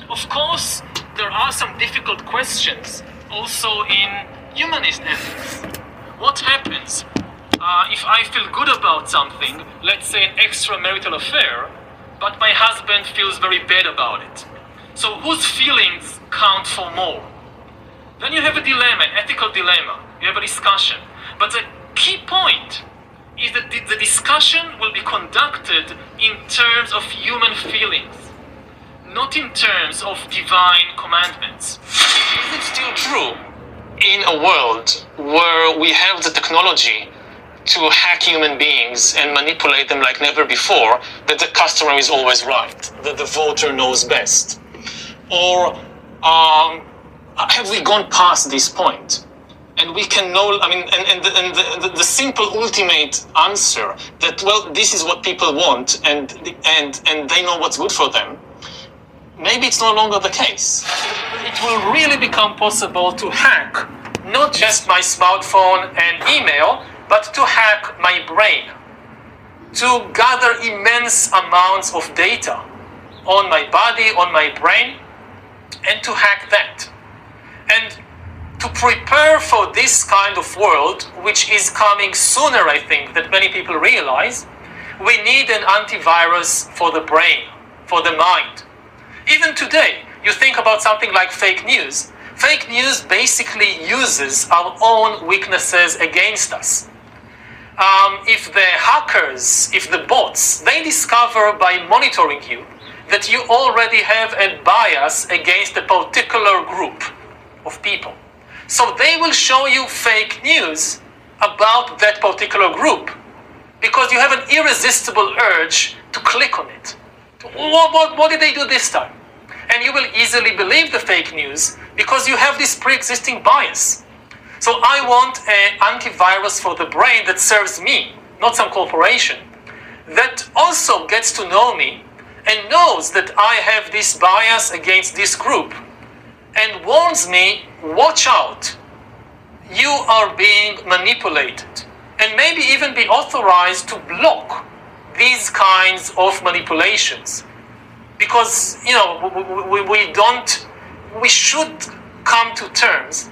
Of course, there are some difficult questions also in humanist ethics. What happens uh, if I feel good about something, let's say an extramarital affair, but my husband feels very bad about it? So whose feelings count for more? Then you have a dilemma, an ethical dilemma. You have a discussion. But the key point is that the discussion will be conducted in terms of human feelings, not in terms of divine commandments. Is it still true in a world where we have the technology to hack human beings and manipulate them like never before, that the customer is always right, that the voter knows best? Or um, have we gone past this point? And we can know, I mean, and, and, the, and the, the, the simple ultimate answer that, well, this is what people want and, and, and they know what's good for them, maybe it's no longer the case. It will really become possible to hack not just my smartphone and email, but to hack my brain, to gather immense amounts of data on my body, on my brain, and to hack that. And to prepare for this kind of world, which is coming sooner, I think, than many people realize, we need an antivirus for the brain, for the mind. Even today, you think about something like fake news. Fake news basically uses our own weaknesses against us. Um, if the hackers, if the bots, they discover by monitoring you that you already have a bias against a particular group of people. So they will show you fake news about that particular group because you have an irresistible urge to click on it. What, what, what did they do this time? And you will easily believe the fake news because you have this pre existing bias. So I want an antivirus for the brain that serves me, not some corporation, that also gets to know me and knows that I have this bias against this group and warns me, watch out, you are being manipulated, and maybe even be authorized to block these kinds of manipulations. Because, you know, we, we, don't, we should come to terms,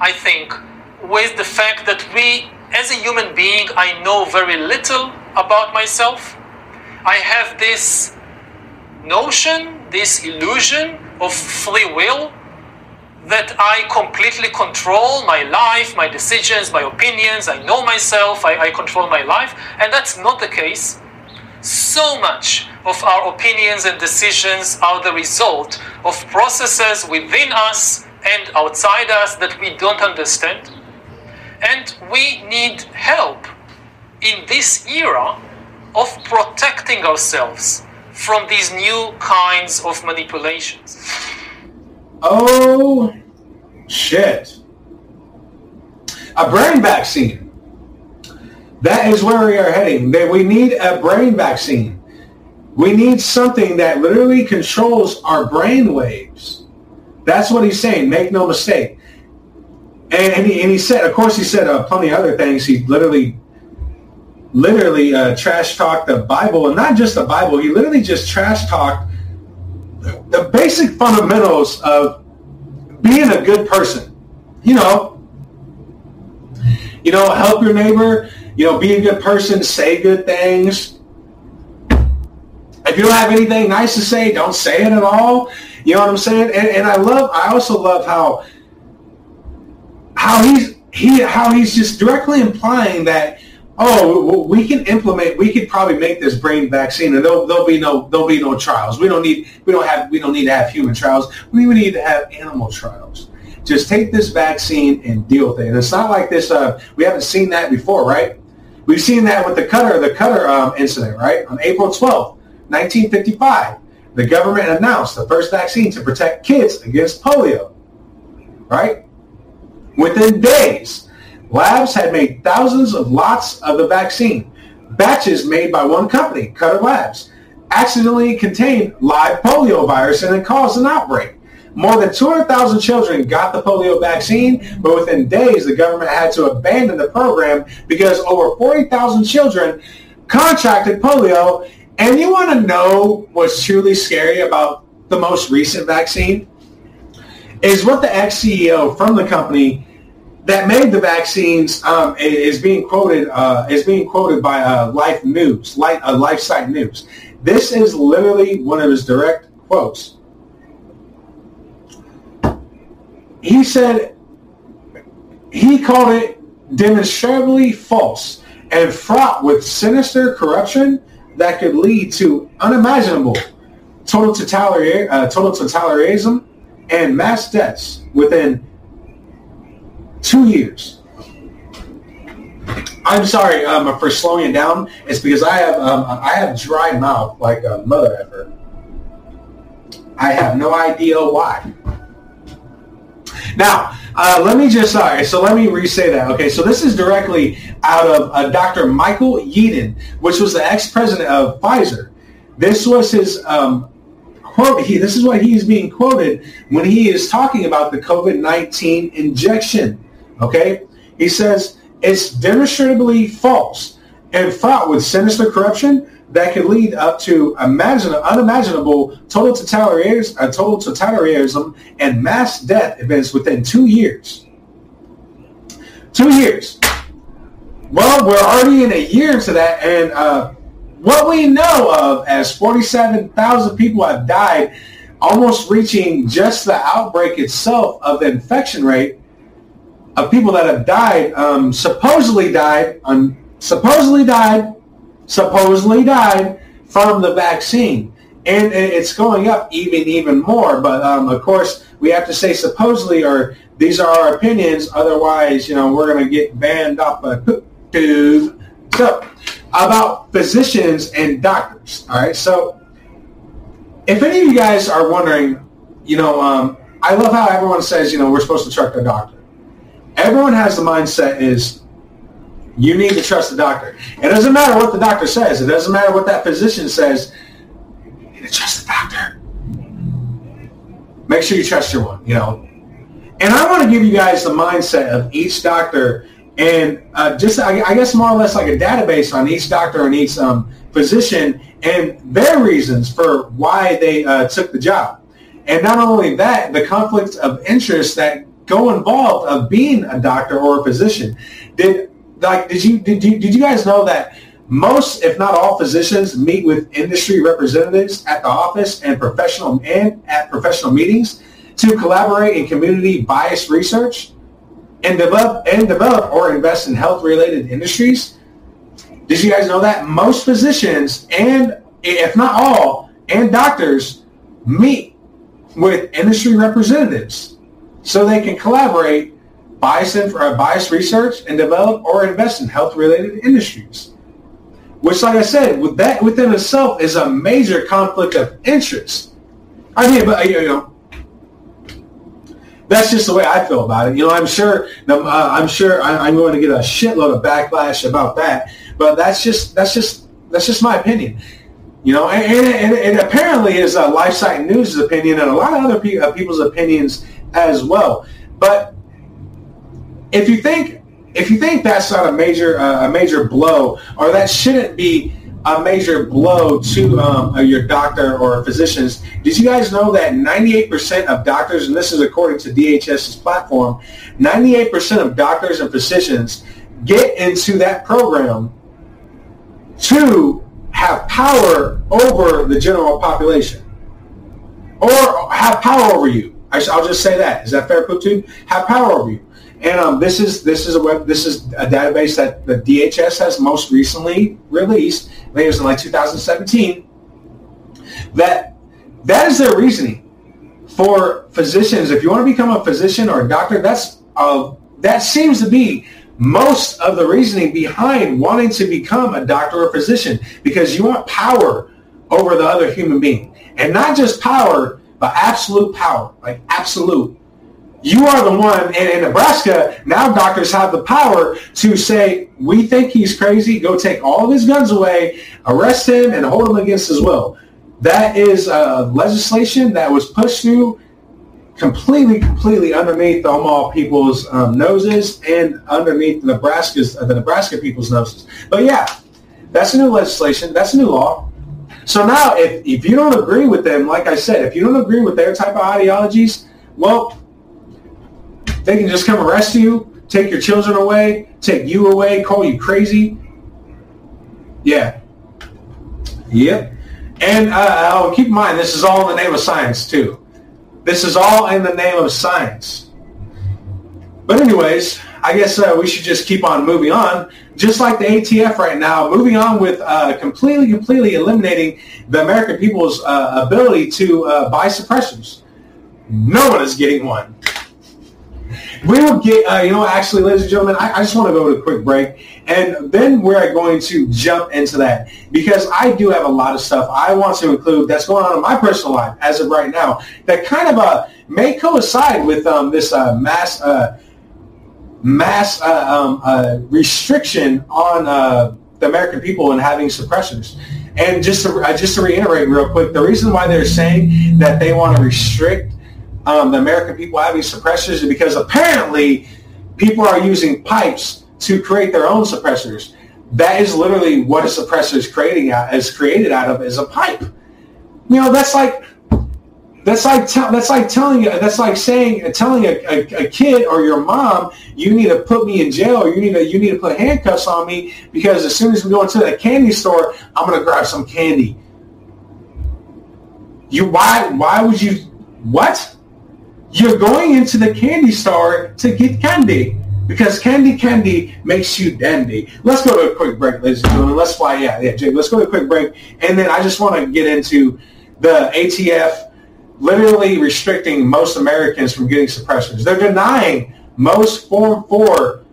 I think, with the fact that we, as a human being, I know very little about myself. I have this notion, this illusion of free will that I completely control my life, my decisions, my opinions. I know myself, I, I, control my life, and that's not the case. So much of our opinions and decisions are the result of processes within us and outside us that we don't understand. And we need help in this era of protecting ourselves from these new kinds of manipulations. Oh, shit. A brain vaccine. That is where we are heading. That we need a brain vaccine. We need something that literally controls our brain waves. That's what he's saying. Make no mistake. And, and, he, and he said, of course, he said uh, plenty of other things. He literally literally uh, trash talked the Bible, and not just the Bible. He literally just trash talked the basic fundamentals of being a good person. You know, you know, help your neighbor. You know, be a good person. Say good things. If you don't have anything nice to say, don't say it at all. You know what I'm saying? And, and I love. I also love how how he's he how he's just directly implying that oh, we can implement, we could probably make this brain vaccine, and there'll, there'll be no there'll be no trials. We don't need we don't have we don't need to have human trials. We need to have animal trials. Just take this vaccine and deal with it. And it's not like this. Uh, we haven't seen that before, right? We've seen that with the cutter the cutter um, incident, right? On April 12th, 1955, the government announced the first vaccine to protect kids against polio, right? Within days, Labs had made thousands of lots of the vaccine. Batches made by one company, Cutter Labs, accidentally contained live polio virus and it caused an outbreak. More than 200,000 children got the polio vaccine, but within days the government had to abandon the program because over 40,000 children contracted polio. And you want to know what's truly scary about the most recent vaccine? Is what the ex-CEO from the company that made the vaccines um, is being quoted uh, is being quoted by uh, Life News, Life, uh, LifeSite News. This is literally one of his direct quotes. He said he called it demonstrably false and fraught with sinister corruption that could lead to unimaginable total, uh, total totalitarianism and mass deaths within two years. I'm sorry um, for slowing it down. It's because I have um, I have dry mouth like a mother ever. I have no idea why. Now, uh, let me just, sorry, so let me re-say that. Okay, so this is directly out of uh, Dr. Michael Yeadon, which was the ex-president of Pfizer. This was his um, quote. He, this is what he is being quoted when he is talking about the COVID-19 injection. Okay, he says it's demonstrably false and fraught with sinister corruption that could lead up to imagine, unimaginable total totalitarianism, uh, total totalitarianism and mass death events within two years. Two years. Well, we're already in a year into that, and uh, what we know of as 47,000 people have died, almost reaching just the outbreak itself of the infection rate of people that have died, um, supposedly died, um, supposedly died supposedly died from the vaccine. And it's going up even, even more. But um, of course, we have to say supposedly, or these are our opinions. Otherwise, you know, we're going to get banned off a tube. So, about physicians and doctors. All right. So, if any of you guys are wondering, you know, um, I love how everyone says, you know, we're supposed to trust the doctor. Everyone has the mindset is you need to trust the doctor. It doesn't matter what the doctor says. It doesn't matter what that physician says. You need to trust the doctor. Make sure you trust your one, you know. And I want to give you guys the mindset of each doctor and uh, just, I, I, guess, more or less like a database on each doctor and each um, physician and their reasons for why they uh, took the job. And not only that, the conflicts of interest that go involved of being a doctor or a physician. Did like did you did you did you guys know that most, if not all, physicians meet with industry representatives at the office and professional and at professional meetings to collaborate in community bias research and develop and develop or invest in health related industries. Did you guys know that most physicians and if not all and doctors meet with industry representatives so they can collaborate bias, in for uh, bias research and develop or invest in health-related industries. Which, like I said, with that within itself is a major conflict of interest. I mean, but you know, that's just the way I feel about it. You know, I'm sure, uh, I'm sure I'm going to get a shitload of backlash about that, but that's just that's just that's just my opinion. You know, and, and, and apparently is uh, LifeSite News' opinion and a lot of other pe- uh, people's opinions as well. But if you think if you think that's not a major uh, a major blow, or that shouldn't be a major blow to um, uh, your doctor or physicians, did you guys know that 98% of doctors, and this is according to DHS's platform, 98% of doctors and physicians get into that program to have power over the general population or have power over you. I'll just say that. Is that fair, PoopTube? Have power over you. And um, this is this is a web this is a database that the DHS has most recently released. I think it was in like 2017. That that is their reasoning for physicians. If you want to become a physician or a doctor, that's uh, that seems to be most of the reasoning behind wanting to become a doctor or physician because you want power over the other human being, and not just power, but absolute power, like absolute you are the one in, in, Nebraska. Now doctors have the power to say, we think he's crazy. Go take all of his guns away, arrest him, and hold him against his will. That is uh, legislation that was pushed through completely, completely underneath the Omaha people's um, noses and underneath the Nebraska's, uh, the Nebraska people's noses. But yeah, that's a new legislation. That's a new law. So now, if, if you don't agree with them, like I said, if you don't agree with their type of ideologies, well, they can just come arrest you, take your children away, take you away, call you crazy. Yeah. Yep. And uh, keep in mind, this is all in the name of science, too. This is all in the name of science. But anyways, I guess uh, we should just keep on moving on. Just like the ATF right now, moving on with uh, completely, completely eliminating the American people's uh, ability to uh, buy suppressors. No one is getting one. We will get, uh, you know, actually, ladies and gentlemen, I, I just want to go to a quick break. And then we're going to jump into that because I do have a lot of stuff I want to include that's going on in my personal life as of right now that kind of uh, may coincide with um, this uh, mass mass uh, um, uh, restriction on uh, the American people and having suppressors. And just to, just to reiterate real quick, the reason why they're saying that they want to restrict um, the American people having suppressors is because apparently people are using pipes to create their own suppressors. That is literally what a suppressor is creating out, is created out of is a pipe. You know, that's like that's like te- that's like telling that's like saying telling a, a, a, kid or your mom you need to put me in jail or you need to you need to put handcuffs on me because as soon as we go into that candy store I'm gonna grab some candy. You why why would you what? You're going into the candy store to get candy because candy candy makes you dandy. Let's go to a quick break, ladies and gentlemen. Let's fly. Yeah, yeah, Jake. Let's go to a quick break, and then I just want to get into the ATF literally restricting most Americans from getting suppressors. They're denying most Form 4,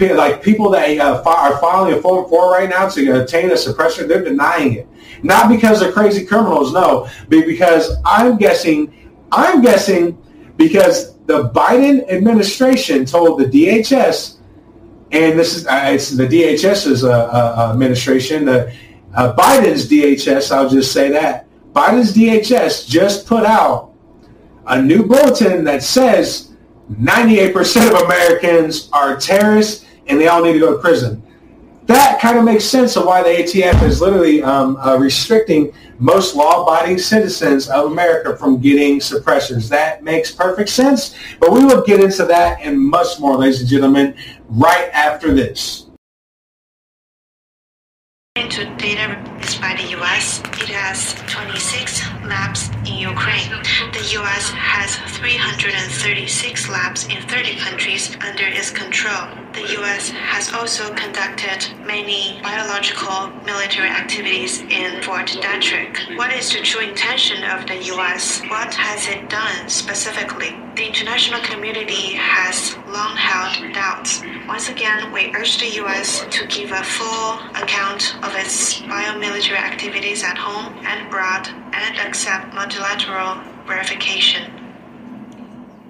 like people that uh, are filing a Form 4 right now to obtain a suppressor, they're denying it. Not because they're crazy criminals, no, but because I'm guessing, I'm guessing because the Biden administration told the DHS, and this is uh, it's the DHS's uh, uh, administration, the uh, Biden's DHS, I'll just say that, Biden's DHS just put out a new bulletin that says 98% of Americans are terrorists and they all need to go to prison. That kind of makes sense of why the ATF is literally um, uh, restricting most law-abiding citizens of America from getting suppressors. That makes perfect sense, but we will get into that and much more, ladies and gentlemen, right after this. Data by the US, it has 26 labs in Ukraine. The US has 336 labs in 30 countries under its control. The US has also conducted many biological military activities in Fort Detrick. What is the true intention of the US? What has it done specifically? The international community has long held doubts. Once again, we urge the US to give a full account of its biomilitary activities at home and abroad and accept multilateral verification.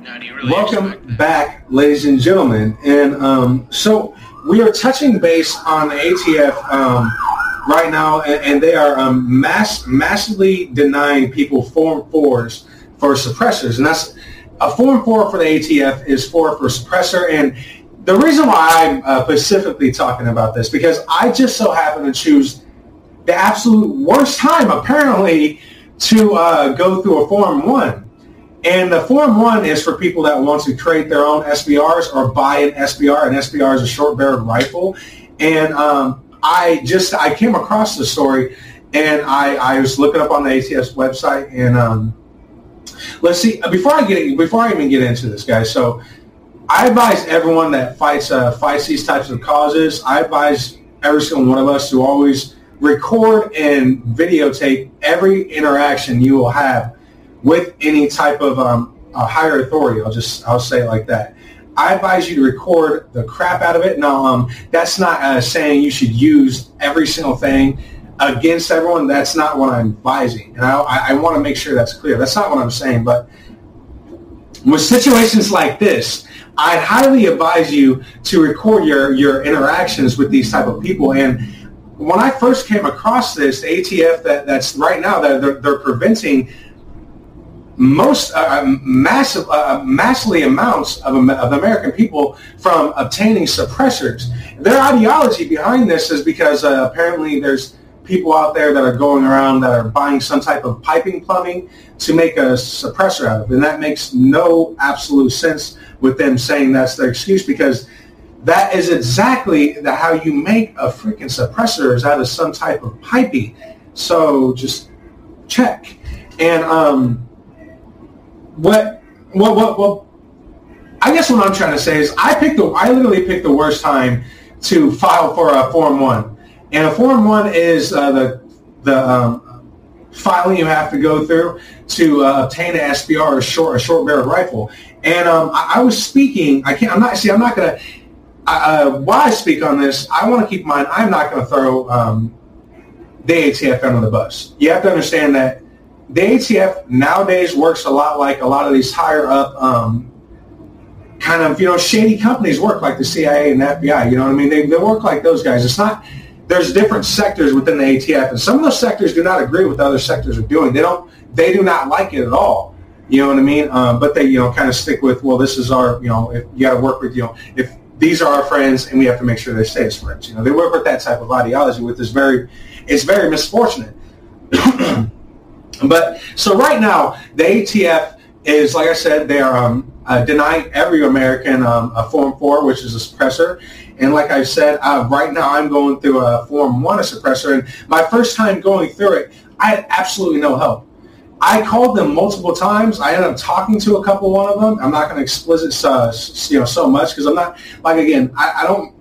Really Welcome back, ladies and gentlemen. And um, so we are touching base on the ATF um, right now, and, and they are um, mass, massively denying people Form 4s for suppressors. And that's a Form 4 for the ATF is for for suppressor. And the reason why I'm uh, specifically talking about this, because I just so happen to choose the absolute worst time, apparently, to uh, go through a Form 1 and the Form 1 is for people that want to create their own SBRs or buy an SBR. An SBR is a short-barreled rifle. And um, I just, I came across the story and I, I was looking up on the ATF website and um, let's see, before I get, before I even get into this, guys, so I advise everyone that fights, uh, fights these types of causes, I advise every single one of us to always record and videotape every interaction you will have with any type of um, higher authority. I'll just I'll say it like that. I advise you to record the crap out of it. Now, um, that's not uh, saying you should use every single thing against everyone. That's not what I'm advising, and I, I want to make sure that's clear. That's not what I'm saying. But with situations like this, I highly advise you to record your your interactions with these type of people. And when I first came across this, the ATF that, that's right now that they're, they're preventing most uh, uh, massive, uh, massively amounts of, of American people from obtaining suppressors. Their ideology behind this is because uh, apparently there's people out there that are going around that are buying some type of piping plumbing to make a suppressor out of. And that makes no absolute sense with them saying that's their excuse because that is exactly the, how you make a freaking suppressor is out of some type of piping. So just check. And um, what what what what I guess what I'm trying to say is I picked the I literally picked the worst time to file for a form one, and a form one is uh, the the um, filing you have to go through to uh, obtain an SBR a short a short barrel rifle. And um, I, I, was speaking. I can't. I'm not. See, I'm not uh, why I speak on this, I want to keep in mind I'm not going to throw um, the ATF under the bus. You have to understand that the ATF nowadays works a lot like a lot of these higher up um, kind of, you know, shady companies work like the CIA and the FBI. You know what I mean? They, they work like those guys. It's not, there's different sectors within the ATF and some of those sectors do not agree with other sectors are doing. They don't, they do not like it at all. You know what I mean? Um, but they, you know, kind of stick with, well, this is our, you know, if you got to work with, you know, if these are our friends and we have to make sure they stay as friends. You know, they work with that type of ideology, which is very, it's very misfortunate. but so right now, the ATF is, like I said, they are um, uh, denying every American um, a Form 4, which is a suppressor. And like I said, uh, right now I'm going through a Form 1, a suppressor. And my first time going through it, I had absolutely no help. I called them multiple times. I ended up talking to a couple one of them. I'm not going to explicit uh, you know so much because I'm not like again I, I, don't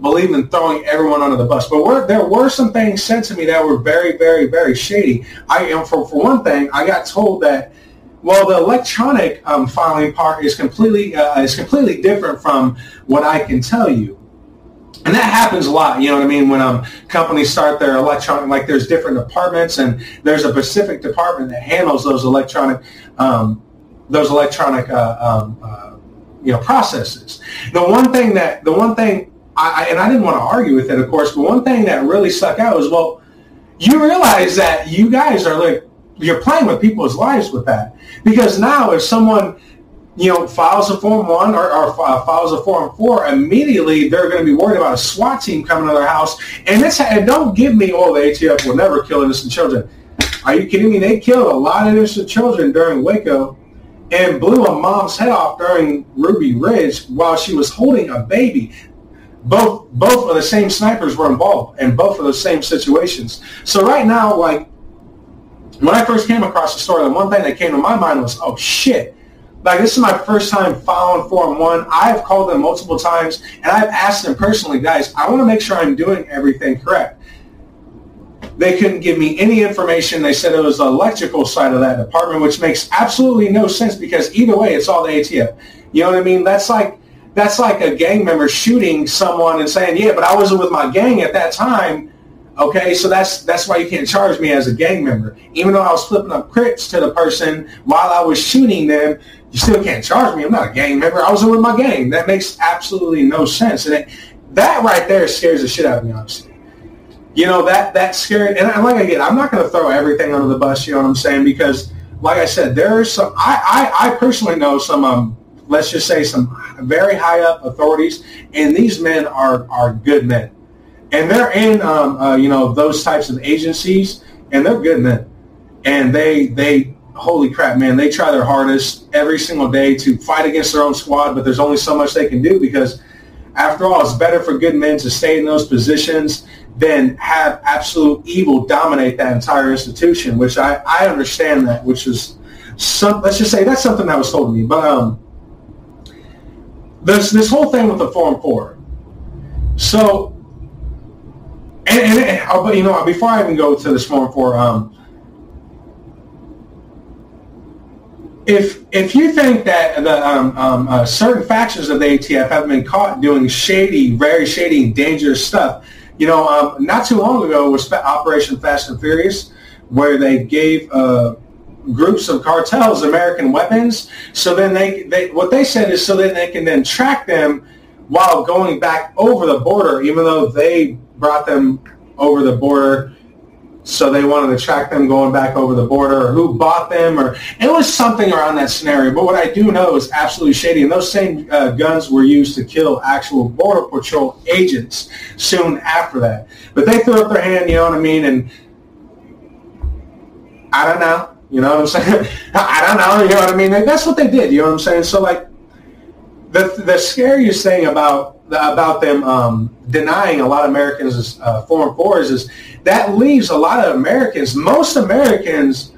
believe in throwing everyone under the bus. But were, there were some things said to me that were very very very shady. I am for for one thing I got told that well the electronic um, filing part is completely uh, is completely different from what I can tell you. And that happens a lot, you know what I mean, when um, companies start their electronic, like there's different departments and there's a specific department that handles those electronic, um, those electronic, uh, um, uh, you know, processes. The one thing that, the one thing, I, and I didn't want to argue with it, of course, but one thing that really stuck out was, well, you realize that you guys are like, you're playing with people's lives with that. Because now if someone you know, files a Form 1 or, or uh, files a Form 4, immediately they're going to be worried about a SWAT team coming to their house. And, this, and don't give me, oh, the ATF will never kill innocent children. Are you kidding me? They killed a lot of innocent children during Waco and blew a mom's head off during Ruby Ridge while she was holding a baby. Both both of the same snipers were involved in both of those same situations. So right now, like when I first came across the story, the one thing that came to my mind was, oh shit, like this is my first time following Form 1. I've called them multiple times and I've asked them personally, guys, I want to make sure I'm doing everything correct. They couldn't give me any information. They said it was the electrical side of that department, which makes absolutely no sense because either way, it's all the ATF. You know what I mean? That's like that's like a gang member shooting someone and saying, "Yeah, but I wasn't with my gang at that time." Okay, so that's that's why you can't charge me as a gang member. Even though I was flipping up Crips to the person while I was shooting them, you still can't charge me. I'm not a gang member. I was with my gang. That makes absolutely no sense. And it, that right there scares the shit out of me, honestly. You know, that that scared, and like again, I'm not going to throw everything under the bus, you know what I'm saying? Because, like I said, there are some, I, I, I personally know some, um, let's just say some very high up authorities, and these men are, are good men. And they're in, um, uh, you know, those types of agencies, and they're good men. And they, they, holy crap, man, they try their hardest every single day to fight against their own squad, but there's only so much they can do because after all, it's better for good men to stay in those positions than have absolute evil dominate that entire institution, which I, I understand that, which is some, let's just say that's something that was told to me. But um, this, this whole thing with the Form 4. So, and, and, and, oh, but you know, before I even go to this Form 4, um, if if you think that the um, um, uh, certain factions of the ATF have been caught doing shady, very shady, dangerous stuff, you know, um, not too long ago was Operation Fast and Furious, where they gave uh, groups of cartels American weapons. So then they, they what they said is so that they can then track them while going back over the border, even though they brought them over the border so they wanted to track them going back over the border or who bought them or it was something around that scenario. But what i do know is absolutely shady and those same uh, guns were used to kill actual border patrol agents soon after that. But they threw up their hand you know what i mean and i don't know you know what i'm saying? I don't know you know what i mean? That's what they did you know what i'm saying? So like the, the scariest thing about about them um, denying a lot of Americans uh, Form 4s is that leaves a lot of Americans, most Americans,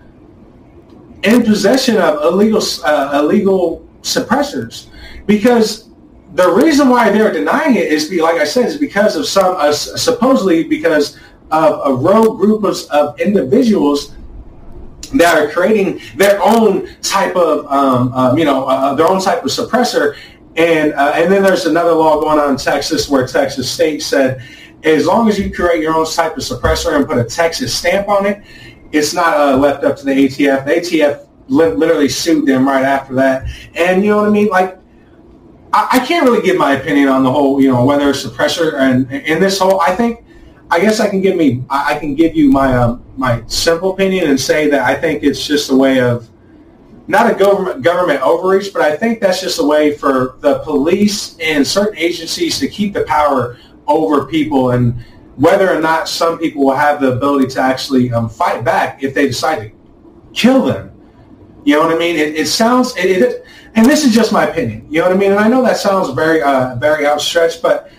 in possession of illegal uh, illegal suppressors, because the reason why they're denying it is, be, like I said, is because of some uh, supposedly because of a rogue group of, of individuals that are creating their own type of um, um, you know uh, their own type of suppressor And uh, and then there's another law going on in Texas where Texas State said, as long as you create your own type of suppressor and put a Texas stamp on it, it's not uh, left up to the ATF. The ATF li- literally sued them right after that. And you know what I mean? Like, I, I can't really give my opinion on the whole, you know, whether suppressor and in this whole. I think, I guess I can give me, I, I can give you my um, my simple opinion and say that I think it's just a way of not a government government overreach, but I think that's just a way for the police and certain agencies to keep the power over people and whether or not some people will have the ability to actually um, fight back if they decide to kill them. You know what I mean? It, it sounds, it, it, and this is just my opinion. You know what I mean? And I know that sounds very, uh, very outstretched, but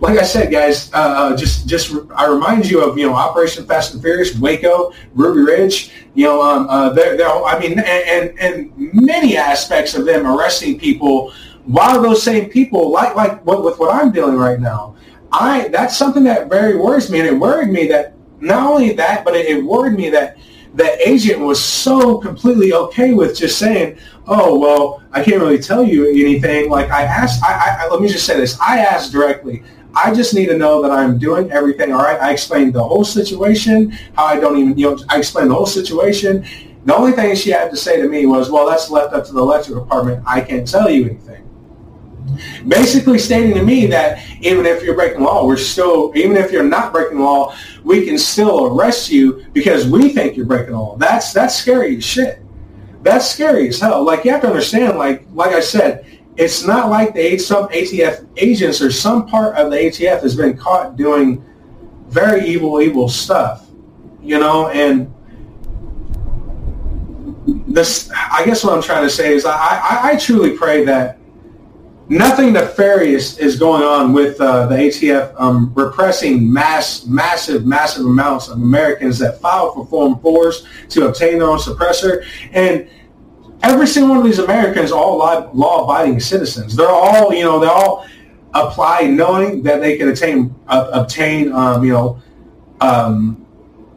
like I said, guys, uh, uh just, just I remind you of you know Operation Fast and Furious, Waco, Ruby Ridge. You know, um, uh, they're, they're, I mean, and, and, and many aspects of them arresting people while those same people, like like what, with what I'm dealing right now, I that's something that very worries me, and it worried me that not only that, but it, it worried me that that agent was so completely okay with just saying, "Oh well, I can't really tell you anything." Like I asked, I, I let me just say this: I asked directly. I just need to know that I'm doing everything all right. I explained the whole situation, how I don't even, you know, I explained the whole situation. The only thing she had to say to me was, well, that's left up to the electrical department. I can't tell you anything basically stating to me that even if you're breaking law, we're still, even if you're not breaking law, we can still arrest you because we think you're breaking law. That's that's scary as shit. That's scary as hell. Like you have to understand, like like I said, it's not like the some ATF agents or some part of the ATF has been caught doing very evil, evil stuff. You know, and this I guess what I'm trying to say is I, I, I truly pray that nothing nefarious is going on with uh, the ATF um, repressing mass, massive, massive amounts of Americans that file for Form 4s to obtain their own suppressor. And every single one of these Americans are all law-abiding citizens. They're all, you know, they all apply knowing that they can attain, uh, obtain, um, you know, um,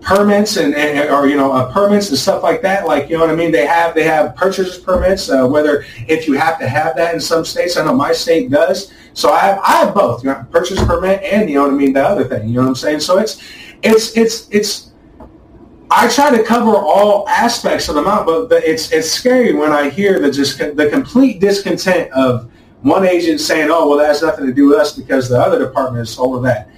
permits and, and, or you know uh, permits and stuff like that. Like you know what i mean? They have they have purchase permits uh, whether if you have to have that in some states. I know my state does. So i have i have both you know purchase permit and you know what i mean the other thing you know what i'm saying? So it's it's it's it's i try to cover all aspects of the amount but, but it's it's scary when i hear the just the complete discontent of one agent saying oh well that has nothing to do with us because the other department is over that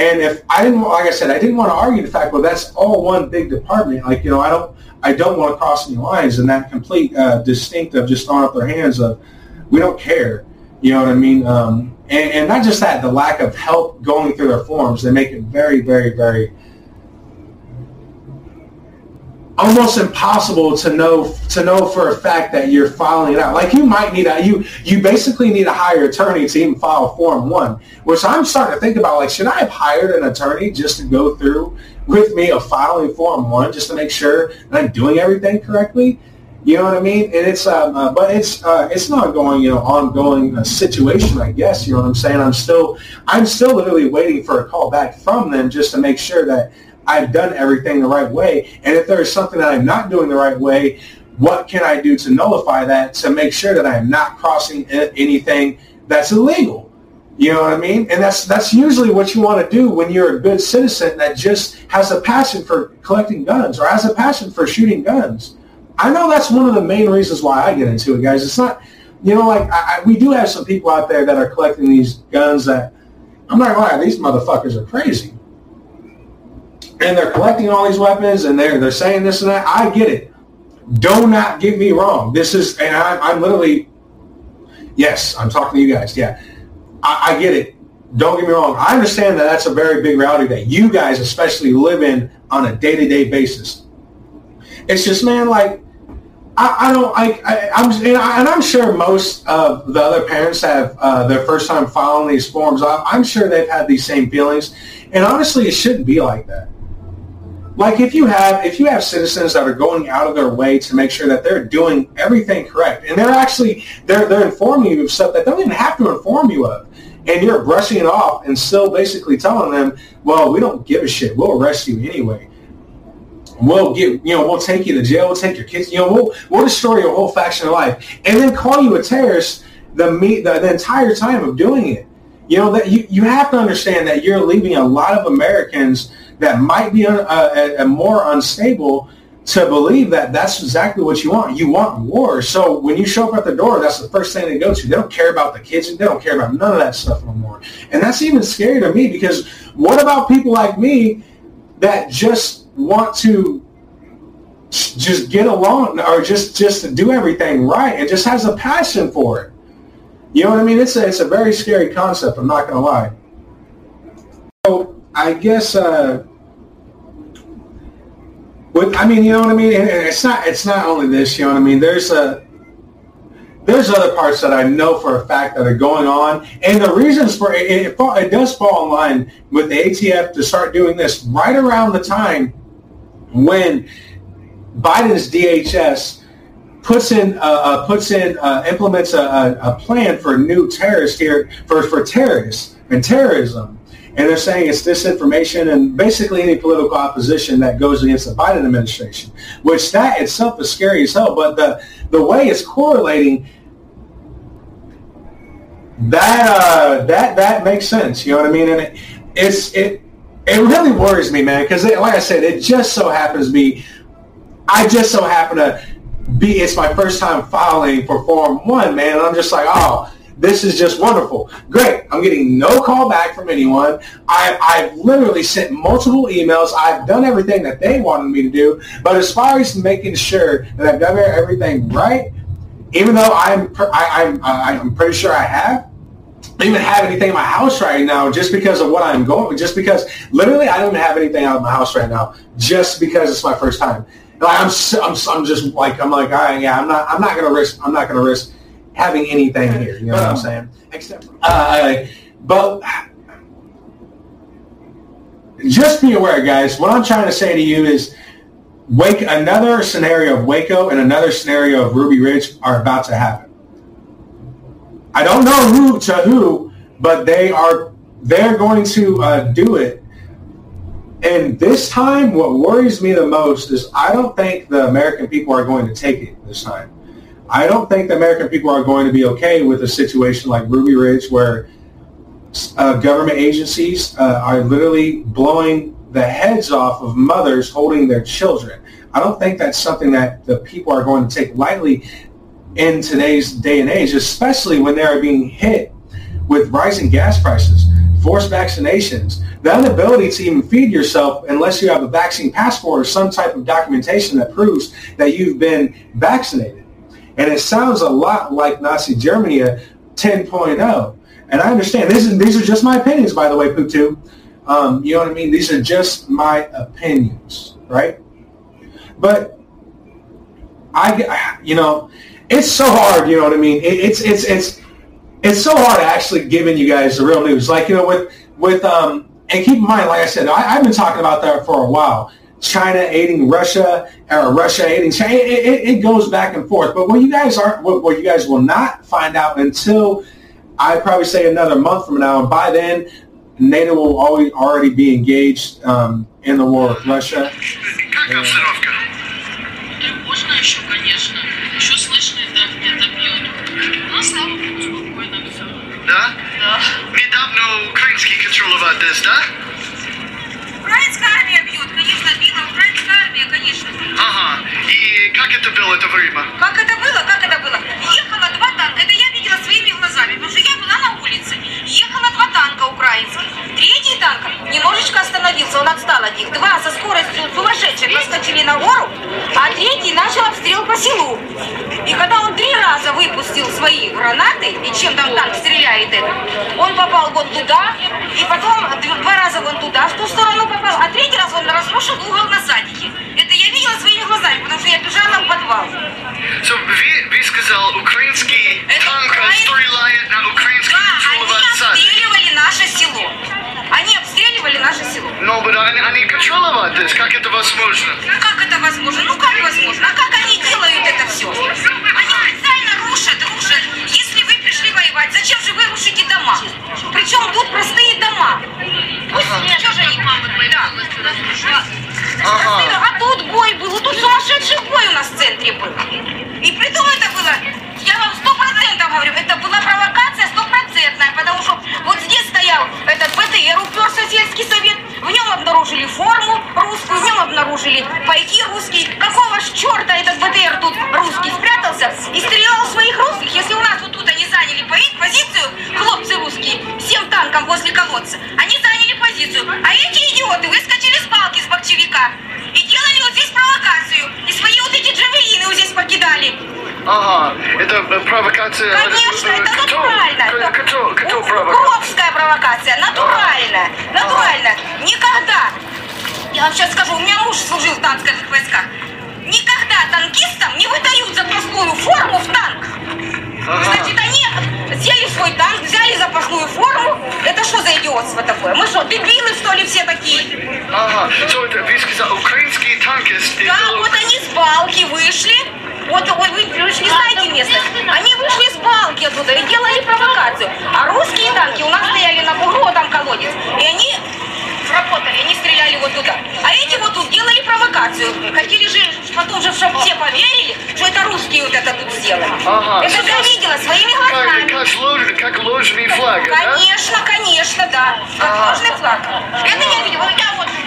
and if I didn't, like I said, I didn't want to argue the fact, well, that's all one big department. Like, you know, I don't, I don't want to cross any lines and that complete uh, distinct of just throwing up their hands of, we don't care. You know what I mean? Um, and, and not just that, the lack of help going through their forms, they make it very, very, very almost impossible to know to know for a fact that you're filing it out. Like you might need a you you basically need a hire attorney to even file form one. Which I'm starting to think about like should I have hired an attorney just to go through with me of filing form one just to make sure that I'm doing everything correctly? You know what I mean? And it's um, uh, but it's uh, it's not going you know ongoing uh, situation. I guess you know what I'm saying. I'm still I'm still literally waiting for a call back from them just to make sure that I've done everything the right way. And if there is something that I'm not doing the right way, what can I do to nullify that to make sure that I'm not crossing anything that's illegal? You know what I mean? And that's that's usually what you want to do when you're a good citizen that just has a passion for collecting guns or has a passion for shooting guns. I know that's one of the main reasons why I get into it, guys. It's not, you know, like I, I, we do have some people out there that are collecting these guns that I'm not gonna lie, these motherfuckers are crazy and they're collecting all these weapons and they're they're saying this and that. I get it. Do not get me wrong. This is and I, am literally yes, I'm talking to you guys. Yeah, I, I get it. Don't get me wrong. I understand that that's a very big reality that you guys especially live in on a day to day basis. It's just man, like I, I don't like I, am and, I, am sure most of the other parents have uh, their first time filing these forms. I, I'm sure they've had these same feelings, and honestly, it shouldn't be like that like if you have if you have citizens that are going out of their way to make sure that they're doing everything correct and they're actually they're they're informing you of stuff that they don't even have to inform you of and you're brushing it off and still basically telling them well we don't give a shit. We'll arrest you anyway. We'll get you know we'll take you to jail. We'll take your kids you know we'll we'll destroy your whole faction of life and then call you a terrorist the me the, the entire time of doing it. You know that you, you have to understand that you're leaving a lot of Americans that might be uh, uh, more unstable to believe that that's exactly what you want. You want war. So when you show up at the door, that's the first thing they go to. They don't care about the kids. They don't care about none of that stuff no more. And that's even scary to me because what about people like me that just want to just get along or just just to do everything right and just has a passion for it. You know what I mean? It's a, it's a very scary concept. I'm not going to lie. So I guess uh, with, I mean, you know what I mean? And it's not, it's not only this, you know what I mean? There's a, there's other parts that I know for a fact that are going on. And the reasons for it, it, it does fall in line with the ATF to start doing this right around the time when Biden's DHS puts in, uh, uh, puts in, uh, implements a, a, plan for new terrorists here, for, for terrorists and terrorism and they're saying it's disinformation and basically any political opposition that goes against the Biden administration, which that itself is scary as hell. But the, the way it's correlating, that, uh, that, that makes sense. You know what I mean? And it, it's, it, it really worries me, man, because like I said, it just so happens to be, I just so happen to be, it's my first time filing for Form 1, man, and I'm just like, oh, this is just wonderful. Great. I'm getting no call back from anyone. I, I've literally sent multiple emails. I've done everything that they wanted me to do. But as far as making sure that I've done everything right, even though I'm, I, I'm, I'm pretty sure I have, I don't even have anything in my house right now just because of what I'm going just because literally I don't even have anything out of my house right now just because it's my first time. Like I'm, I'm, I'm just like I'm like all right, yeah I'm not I'm not gonna risk I'm not gonna risk having anything here. You know what I'm saying? Except, uh, but just be aware, guys. What I'm trying to say to you is, wake another scenario of Waco and another scenario of Ruby Ridge are about to happen. I don't know who to who, but they are they're going to uh, do it. And this time, what worries me the most is I don't think the American people are going to take it this time. I don't think the American people are going to be okay with a situation like Ruby Ridge where uh, government agencies uh, are literally blowing the heads off of mothers holding their children. I don't think that's something that the people are going to take lightly in today's day and age, especially when they are being hit with rising gas prices, forced vaccinations, the inability to even feed yourself unless you have a vaccine passport or some type of documentation that proves that you've been vaccinated. And it sounds a lot like Nazi Germany 10.0. And I understand this is, these are just my opinions, by the way, Putu. Um, you know what I mean? These are just my opinions, right? But I, you know, it's so hard. You know what I mean? It, it's it's it's it's so hard actually giving you guys the real news. Like you know, with with um, and keep in mind, like I said, I, have been talking about that for a while. China aiding Russia or Russia aiding China. It, it, it goes back and forth. But what you guys aren't, what, what you guys will not find out until I probably say another month from now. And by then, NATO will always already be engaged um, in the war with Russia. Да? Да. Недавно украинский контролировал да? Украинская армия бьет, конечно, била украинская армия, конечно. Ага. И как это было это время? Как это было? Как это было? Ехало два танка. Это я своими глазами, потому что я была на улице. Ехало два танка украинских. Третий танк немножечко остановился, он отстал от них. Два со скоростью сумасшедших наскочили на гору, а третий начал обстрел по селу. И когда он три раза выпустил свои гранаты, и чем там танк стреляет это, он попал вот туда, и потом два раза вон туда, в ту сторону попал, а третий раз он разрушил угол на садике. Это я видела своими глазами, потому что я бежала в подвал. So, вы, вы сказал, украинский Это танк украин- стреляет на украинский Да, они сад. обстреливали наше село. Они обстреливали наше село. Но but они, они контролировали это, как это возможно? Ну как это возможно? Ну как возможно? А как они делают это все? Они специально рушат, рушат. Пришли воевать, зачем же вы рушите дома? Причем тут простые дома. Пусть что же они да. Ага. А тут бой был, тут сумасшедший бой у нас в центре был. И при том это было Я вам сто процентов говорю, это была провокация стопроцентная, потому что вот здесь стоял этот БТР, уперся сельский совет, в нем обнаружили форму русскую, в нем обнаружили пайки русские. Какого ж черта этот БТР тут русский спрятался и стрелял своих русских? Если у нас вот тут они заняли позицию, хлопцы русские, всем танком возле колодца, они заняли позицию, а эти идиоты выскочили с палки с бокчевика и делали вот здесь провокацию, и свои вот эти джавелины вот здесь покидали. Ага, это э, провокация... Конечно, это натурально. Кто, кто, кто провокация? Угровская провокация, натурально, натурально. Никогда, я вам сейчас скажу, у меня муж служил в танковых войсках, никогда танкистам не выдают запасную форму в танк. Значит, они взяли свой танк, взяли запасную форму. Это что за идиотство такое? Мы что, дебилы, что ли, все Ага, so это, вы сказали, украинские танкисты... Да, вот они с балки вышли. Вот ой, вы, вы же не знаете место. Они вышли с балки оттуда и делали провокацию. А русские танки у нас стояли на бугру, вот там колодец. И они работали, они стреляли вот туда. А эти вот тут делали провокацию. Хотели же потом же, чтобы все поверили, что это русские вот это тут сделали. Ага. Это я видела своими Как, глазами. как, лож- как ложный флаг, да? Конечно, конечно, да. Как ложный флаг. Это я видела. Я вот я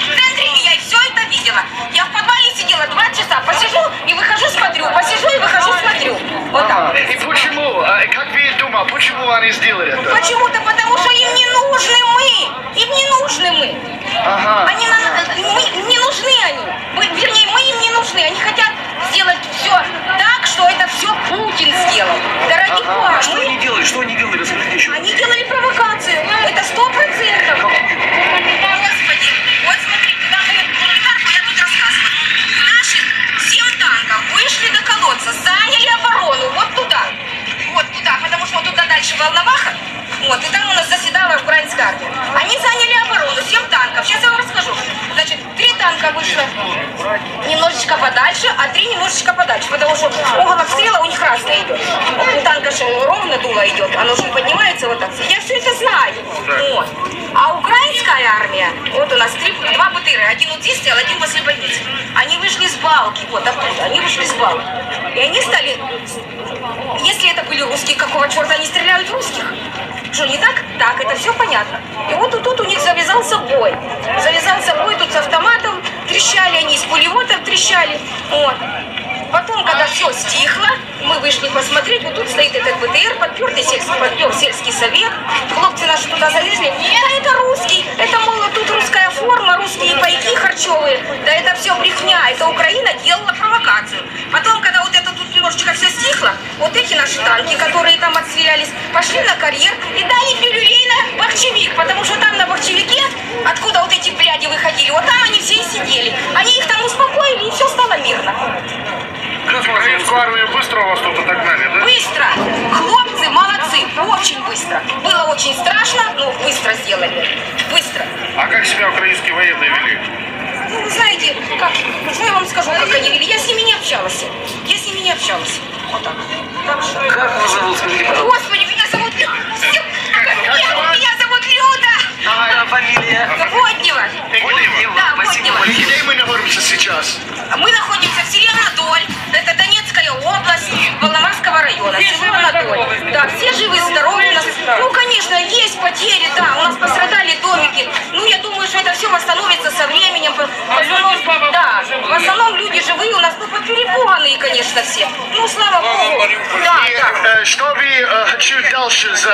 видела. Я в подвале сидела два часа, посижу и выхожу, смотрю, посижу и выхожу, смотрю. Вот так. И почему, а, как вы думаете, почему они сделали это? Почему-то потому, что им не нужны мы. Им не нужны мы. Ага. Они нам, мы, не нужны они. Мы, вернее, мы им не нужны. Они хотят сделать все так, что это все Путин сделал. Ради Ага. А что они делали? Что они делали? Расскажите еще. Они делали провокацию. Это сто процентов. Господи, вот состояние оборону дальше Волноваха. Вот, и там у нас заседала украинская армия. Они заняли оборону, семь танков. Сейчас я вам расскажу. Значит, три танка вышло немножечко подальше, а три немножечко подальше, потому что угол обстрела у них разный идет. У танка же ровно дуло идет, оно же поднимается вот так. Я все это знаю. Вот. А украинская армия, вот у нас три, два БТРа, один вот здесь стоял, один возле больницы. Они вышли с балки, вот оттуда, они вышли с балки. И они стали, если это были русские, какого черта они стреляют русских? Что, не так? Так, это все понятно. И вот тут у них завязался бой. Завязался бой тут с автоматом, трещали они, с пулеметом трещали. Вот. Потом, когда все стихло, мы вышли посмотреть, вот тут стоит этот БТР, подпертый сельский, подпер сельский совет. Хлопцы наши туда залезли. Да это русский, это, мол, тут русская форма, русские пайки харчевые. Да это все брехня, это Украина делала провокацию. Потом, когда вот это тут немножечко все стихло, вот эти наши танки, которые там отстрелялись, пошли на карьер и дали пилюлей на бахчевик, потому что там на бахчевике, откуда вот эти бляди выходили, вот там они все и сидели. Они их там успокоили, и все стало мирно. Украинскую армию быстро у вас тут отогнали, да? Быстро! Хлопцы молодцы, очень быстро. Было очень страшно, но быстро сделали. Быстро. А как себя украинские военные вели? Ну, вы знаете, как, что я вам скажу, как они вели? Я с ними не общалась. Я с ними не общалась. Вот так. Так что... Как вас зовут? Господи, меня зовут Люда. Меня зовут Ага, фамилия. Воднева. Да, Спасибо. Воднева. Где мы находимся сейчас? Мы находимся в селе Анатоль. Это Донецкая область, Волномарского района. Село Анатоль. Да, все живы, здоровы у нас. Ну, конечно, есть потери, да. У нас пострадали домики. Ну, я думаю, что это все восстановится со временем. В основном, да, в основном люди живые у нас, ну, перепуганные, конечно, все. Ну, слава Богу. Да, да. э, что вы э, хочу дальше за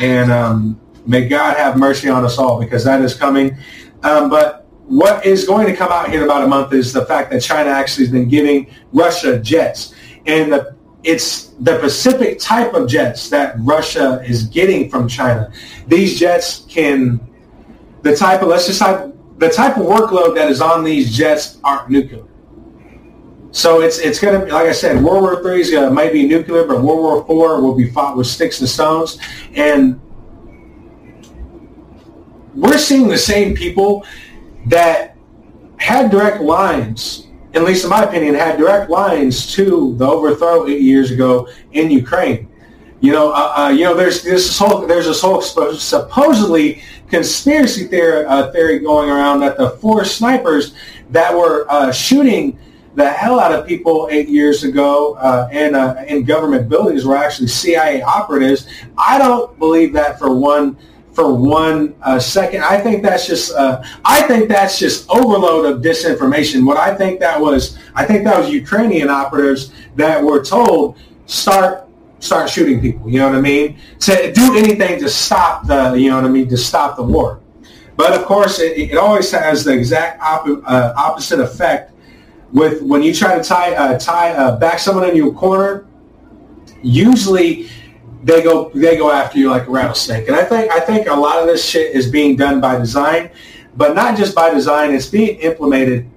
and um, may God have mercy on us all because that is coming. Um, but what is going to come out here in about a month is the fact that China actually has been giving Russia jets, and the, it's the Pacific type of jets that Russia is getting from China. These jets can, the type of let's just type the type of workload that is on these jets aren't nuclear. So it's it's going to be like I said, World War Three is going to might be nuclear, but World War Four will be fought with sticks and stones, and we're seeing the same people that had direct lines, at least in my opinion, had direct lines to the overthrow eight years ago in Ukraine. You know, uh, uh, you know, there's this whole there's this whole supposedly conspiracy theory, uh, theory going around that the four snipers that were uh, shooting the hell out of people eight years ago uh, in, uh, in government buildings were actually CIA operatives. I don't believe that for one for one uh, second. I think that's just uh, I think that's just overload of disinformation. What I think that was I think that was Ukrainian operatives that were told start start shooting people. You know what I mean? To do anything to stop the you know what I mean to stop the war. But of course, it, it always has the exact op- uh, opposite effect with when you try to tie uh, tie uh, back someone in your corner. Usually, they go they go after you like a rattlesnake. And I think I think a lot of this shit is being done by design, but not just by design. It's being implemented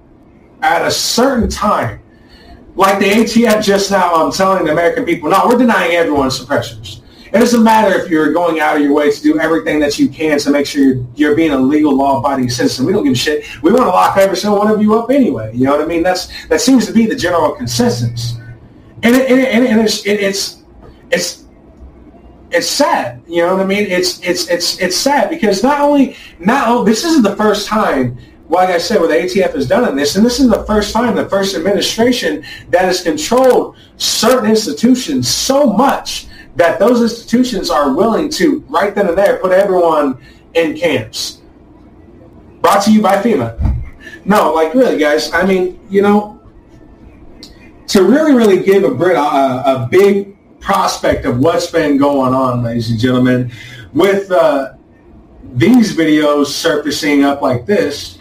at a certain time. Like the ATF just now, I'm telling the American people, no, we're denying everyone suppressors. It doesn't matter if you're going out of your way to do everything that you can to make sure you're, you're being a legal, law-abiding citizen. We don't give a shit. We want to lock every single one of you up anyway. You know what I mean? That's that seems to be the general consensus, and it, and, it, and it's it, it's it's it's sad. You know what I mean? It's it's it's it's sad because not only not only, this isn't the first time. Like I said, where the ATF has done in this, and this is the first time, the first administration that has controlled certain institutions so much that those institutions are willing to right then and there put everyone in camps. Brought to you by FEMA. No, like really, guys. I mean, you know, to really, really give a, a, a big prospect of what's been going on, ladies and gentlemen, with uh, these videos surfacing up like this.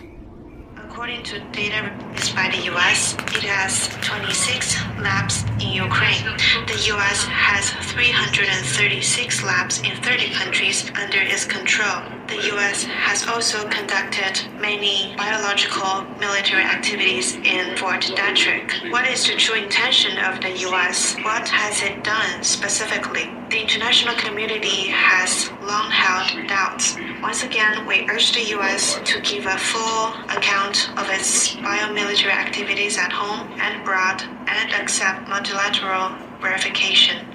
According to data released by the US, it has 26 labs in Ukraine. The US has 336 labs in 30 countries under its control. The US has also conducted many biological military activities in Fort Detrick. What is the true intention of the US? What has it done specifically? The international community has long held doubts. Once again, we urge the US to give a full account of its biomilitary activities at home and abroad and accept multilateral verification.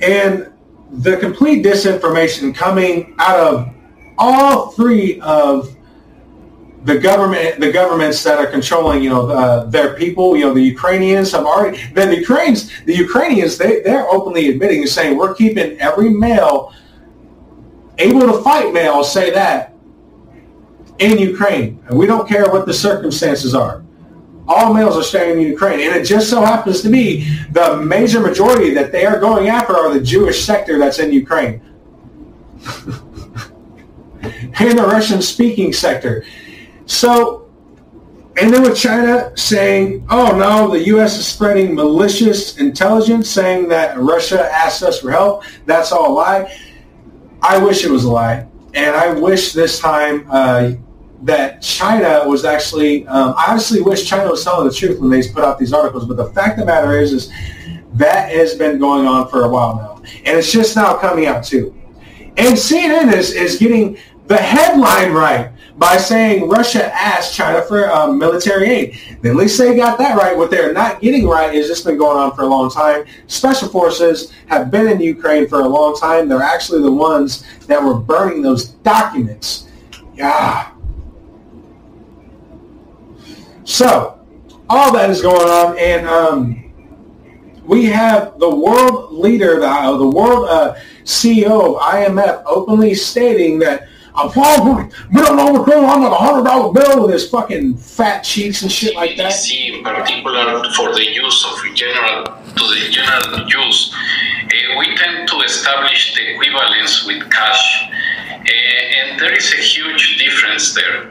And the complete disinformation coming out of all three of the government, the governments that are controlling, you know, uh, their people, you know, the Ukrainians have already, then the Ukrainians, the Ukrainians, they, they're openly admitting and saying, we're keeping every male, able to fight male, say that, in Ukraine. And we don't care what the circumstances are. All males are staying in Ukraine. And it just so happens to be the major majority that they are going after are the Jewish sector that's in Ukraine. and the Russian-speaking sector. So, and then with China saying, oh no, the U.S. is spreading malicious intelligence saying that Russia asked us for help. That's all a lie. I wish it was a lie. And I wish this time uh, that China was actually, um, I honestly wish China was telling the truth when they put out these articles. But the fact of the matter is, is that has been going on for a while now. And it's just now coming out too. And CNN is, is getting the headline right by saying Russia asked China for um, military aid. At least they got that right. What they're not getting right is it's been going on for a long time. Special forces have been in Ukraine for a long time. They're actually the ones that were burning those documents. Yeah. So, all that is going on, and um, we have the world leader, the, uh, the world uh, CEO of IMF, openly stating that I'm falling middle over criminal. I'm like a hundred dollar bill with his fucking fat cheeks and shit like that. CBDC in particular for the use of general to the general use, uh, we tend to establish the equivalence with cash, uh, and there is a huge difference there.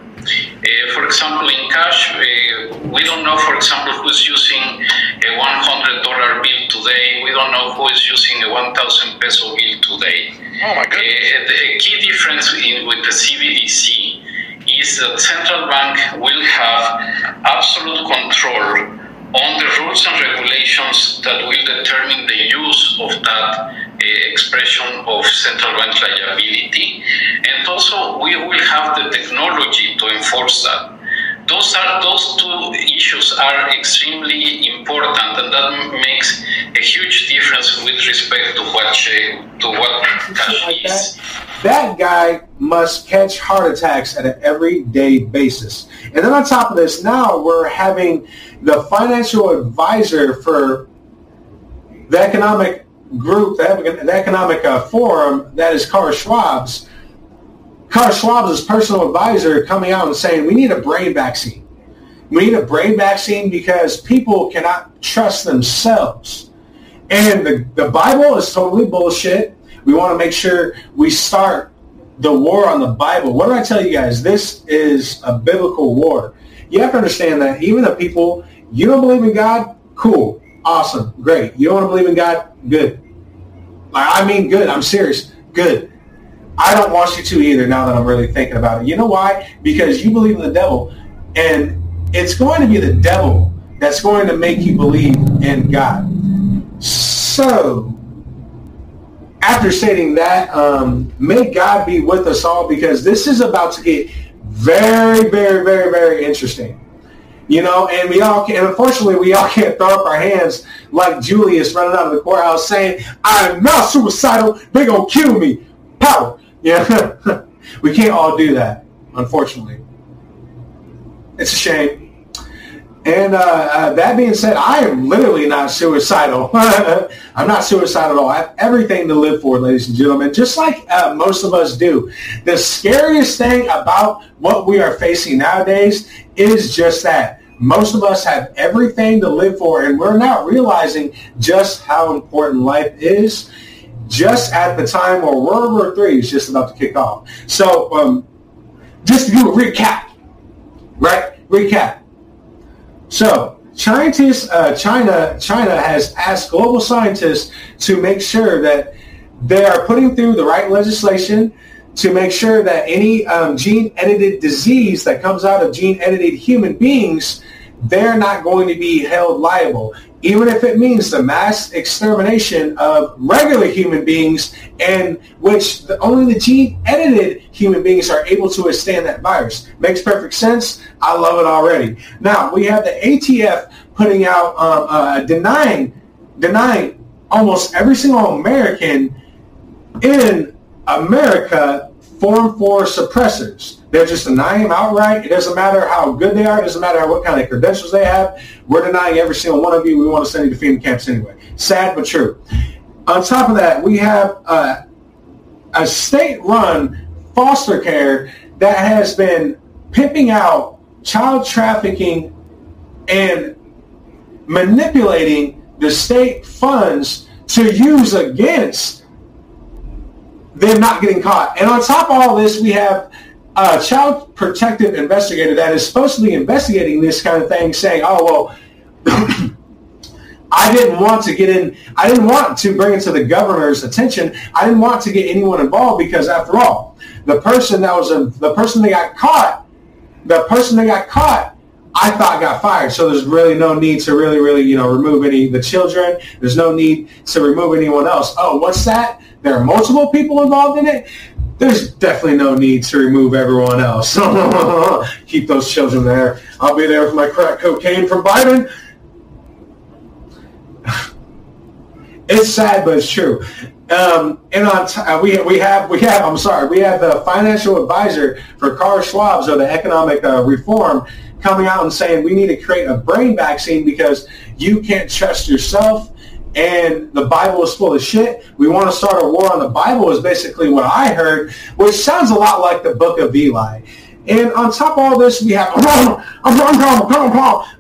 Uh, for example, in cash, uh, we don't know, for example, who's using a $100 bill today. We don't know who is using a 1,000 peso bill today. Oh my Uh, the key difference in, with the CBDC is that central bank will have absolute control on the rules and regulations that will determine the use of that expression of central bank liability. And also, we will have the technology to enforce that. Those are those two issues are extremely important, and that makes a huge difference with respect to what to what cash like is. that, that guy must catch heart attacks at an everyday basis. And then on top of this, now we're having the financial advisor for the economic group, the, economic uh, forum, that is Carl Schwab's. Carl Schwab's personal advisor coming out and saying we need a brain vaccine. We need a brain vaccine because people cannot trust themselves. And the, the Bible is totally bullshit. We want to make sure we start the war on the Bible. What do I tell you guys? This is a biblical war. You have to understand that even the people, you don't believe in God, cool, awesome, great. You don't want to believe in God, good. Like, I mean good, I'm serious, good. I don't want you to either now that I'm really thinking about it. You know why? Because you believe in the devil and it's going to be the devil that's going to make you believe in God. So, after stating that, um, may God be with us all because this is about to get very, very, very, very interesting. You know, and we all can, and unfortunately, we all can't throw up our hands like Julius running out of the courthouse saying, I'm not suicidal, they gonna kill me. Power. Yeah. we can't all do that, unfortunately. It's a shame. And uh, uh, that being said, I am literally not suicidal. I'm not suicidal at all. I have everything to live for, ladies and gentlemen, just like uh, most of us do. The scariest thing about what we are facing nowadays is just that. Most of us have everything to live for, and we're not realizing just how important life is just at the time where World War III is just about to kick off. So um, just to do a recap, right? Recap. So scientists, uh, China, China has asked global scientists to make sure that they are putting through the right legislation to make sure that any um, gene-edited disease that comes out of gene-edited human beings, they're not going to be held liable, even if it means the mass extermination of regular human beings, and which the, only the gene-edited human beings are able to withstand that virus. Makes perfect sense. I love it already. Now we have the ATF putting out um, uh, denying denying almost every single American in America Form 4 suppressors. They're just denying them outright. It doesn't matter how good they are. It doesn't matter what kind of credentials they have. We're denying every single one of you. We want to send you to FEMA camps anyway. Sad but true. On top of that, we have uh, a state-run foster care that has been pimping out child trafficking and manipulating the state funds to use against them not getting caught. And on top of all this, we have a child protective investigator that is supposed to be investigating this kind of thing saying, oh, well, I didn't want to get in, I didn't want to bring it to the governor's attention. I didn't want to get anyone involved because after all, the person that was, a, the person that got caught, the person that got caught, I thought got fired. So there's really no need to really, really, you know, remove any the children. There's no need to remove anyone else. Oh, what's that? There are multiple people involved in it. There's definitely no need to remove everyone else. Keep those children there. I'll be there with my crack cocaine from Biden. It's sad, but it's true. Um, and on t- uh, we we have we have I'm sorry we have the financial advisor for Carl Schwab's of the economic uh, reform coming out and saying we need to create a brain vaccine because you can't trust yourself and the Bible is full of shit. We want to start a war on the Bible is basically what I heard, which sounds a lot like the book of Eli. And on top of all this, we have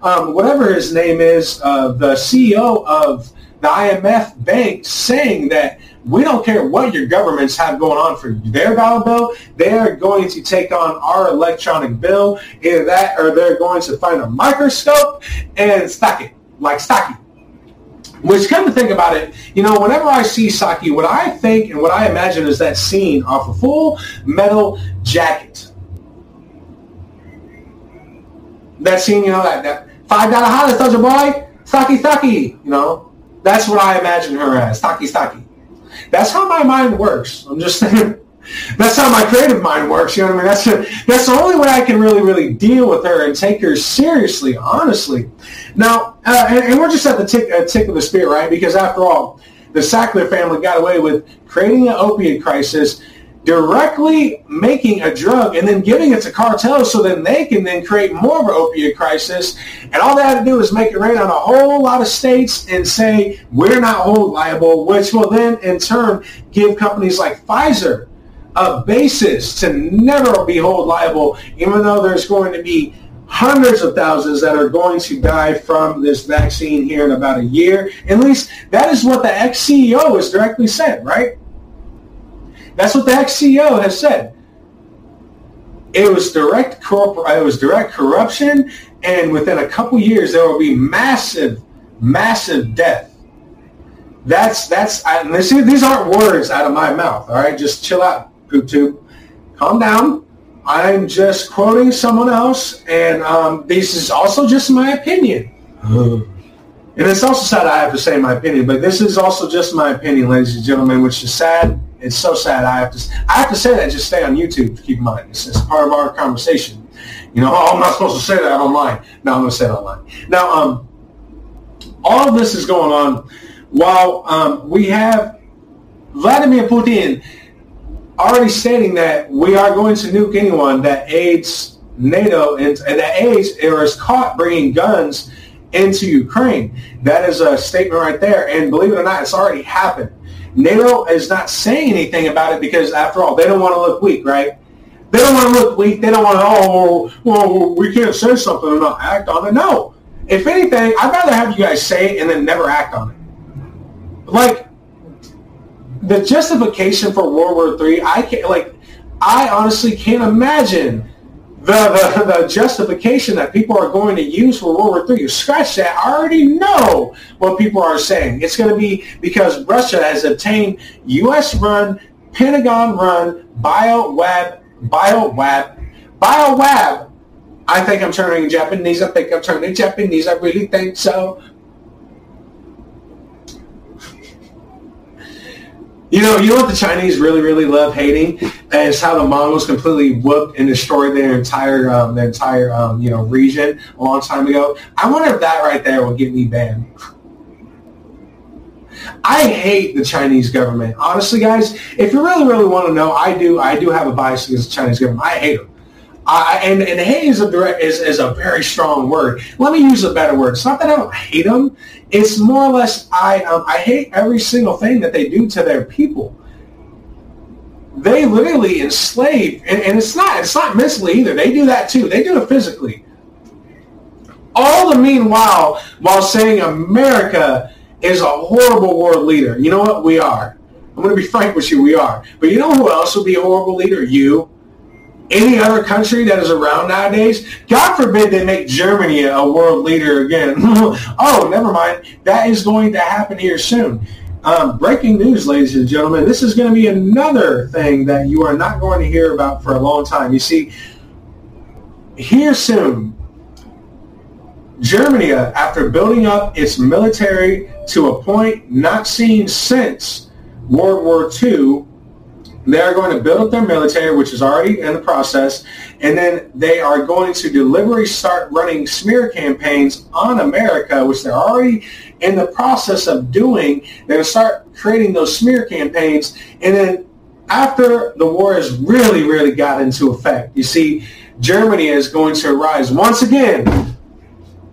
um, whatever his name is, uh, the CEO of the IMF bank saying that we don't care what your governments have going on for their dollar bill. They are going to take on our electronic bill. Either that or they're going to find a microscope and stack it, like Psaki. Which, come to think about it, you know, whenever I see Psaki, what I think and what I imagine is that scene off a full metal jacket that scene, you know, that, that five dollar holla, soldier boy, Saki Saki, you know, that's what I imagine her as, Saki Saki. That's how my mind works. I'm just saying. That's how my creative mind works. You know what I mean? That's a, that's the only way I can really, really deal with her and take her seriously, honestly. Now, uh, and, and, we're just at the tick, uh, tick of the spear, right? Because after all, the Sackler family got away with creating an opiate crisis directly making a drug and then giving it to cartels so then they can then create more of an opiate crisis. And all they had to do is make it rain on a whole lot of states and say, we're not hold liable, which will then in turn give companies like Pfizer a basis to never be hold liable, even though there's going to be hundreds of thousands that are going to die from this vaccine here in about a year. At least that is what the ex-CEO has directly said, right? That's what the ex-CEO has said. It was direct corrupt, it was direct corruption, and within a couple years there will be massive, massive death. That's that's and this, these aren't words out of my mouth. All right, just chill out, poop tube, calm down. I'm just quoting someone else, and um, this is also just my opinion. and it's also sad I have to say my opinion, but this is also just my opinion, ladies and gentlemen, which is sad it's so sad. I have to I have to say that. Just stay on YouTube. Keep in mind, it's, it's part of our conversation. You know, I'm not supposed to say that online. No, I'm going to say it online. Now, um, all this is going on while um, we have Vladimir Putin already stating that we are going to nuke anyone that aids NATO and, and that aids or is caught bringing guns into Ukraine. That is a statement right there. And believe it or not, it's already happened. NATO is not saying anything about it because, after all, they don't want to look weak, right? They don't want to look weak. They don't want to, oh, well, we can't say something and not act on it. No. If anything, I'd rather have you guys say it and then never act on it. Like, the justification for World War III, I can't, like, I honestly can't imagine the, the, the, justification that people are going to use for World War III. You scratch that. I already know what people are saying. It's going to be because Russia has obtained U.S.-run, Pentagon-run bio-web, bio-web, bio-web. I think I'm turning Japanese. I think I'm turning Japanese. I really think so. You know, you know what the Chinese really, really love hating is how the Mongols completely whooped and destroyed their entire, um, their entire, um, you know, region a long time ago. I wonder if that right there will get me banned. I hate the Chinese government. Honestly, guys, if you really, really want to know, I do. I do have a bias against the Chinese government. I hate them. I, and, and hate is a direct, is, is a very strong word. Let me use a better word. It's not that I don't hate them. It's more or less I um, I hate every single thing that they do to their people. They literally enslave, and, and it's not it's not mentally either. They do that too. They do it physically. All the meanwhile, while saying America is a horrible world leader. You know what? We are. I'm going to be frank with you. We are. But you know who else would be a horrible leader? You any other country that is around nowadays. God forbid they make Germany a world leader again. oh, never mind. That is going to happen here soon. Um, breaking news, ladies and gentlemen. This is going to be another thing that you are not going to hear about for a long time. You see, here soon, Germany, after building up its military to a point not seen since World War II, they are going to build up their military, which is already in the process, and then they are going to deliberately start running smear campaigns on America, which they're already in the process of doing. They're going to start creating those smear campaigns, and then after the war has really, really got into effect, you see, Germany is going to rise once again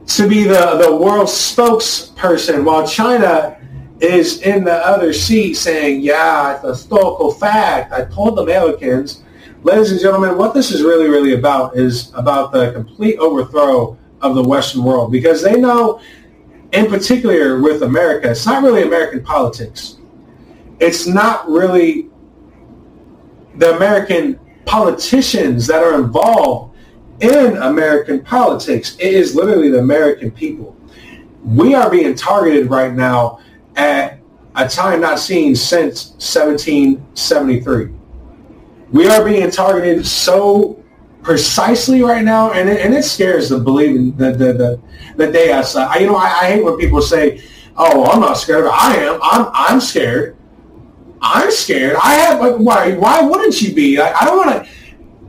to be the, the world spokesperson, while China is in the other seat saying, yeah, it's a historical fact. I told the Americans. Ladies and gentlemen, what this is really, really about is about the complete overthrow of the Western world because they know, in particular with America, it's not really American politics. It's not really the American politicians that are involved in American politics. It is literally the American people. We are being targeted right now at a time not seen since 1773. We are being targeted so precisely right now, and it, and it scares the believing the the the, the day. I, you know, I, I hate when people say, "Oh, I'm not scared." I am. I'm I'm scared. I'm scared. I have. Like, why? Why wouldn't you be? I, I don't want to.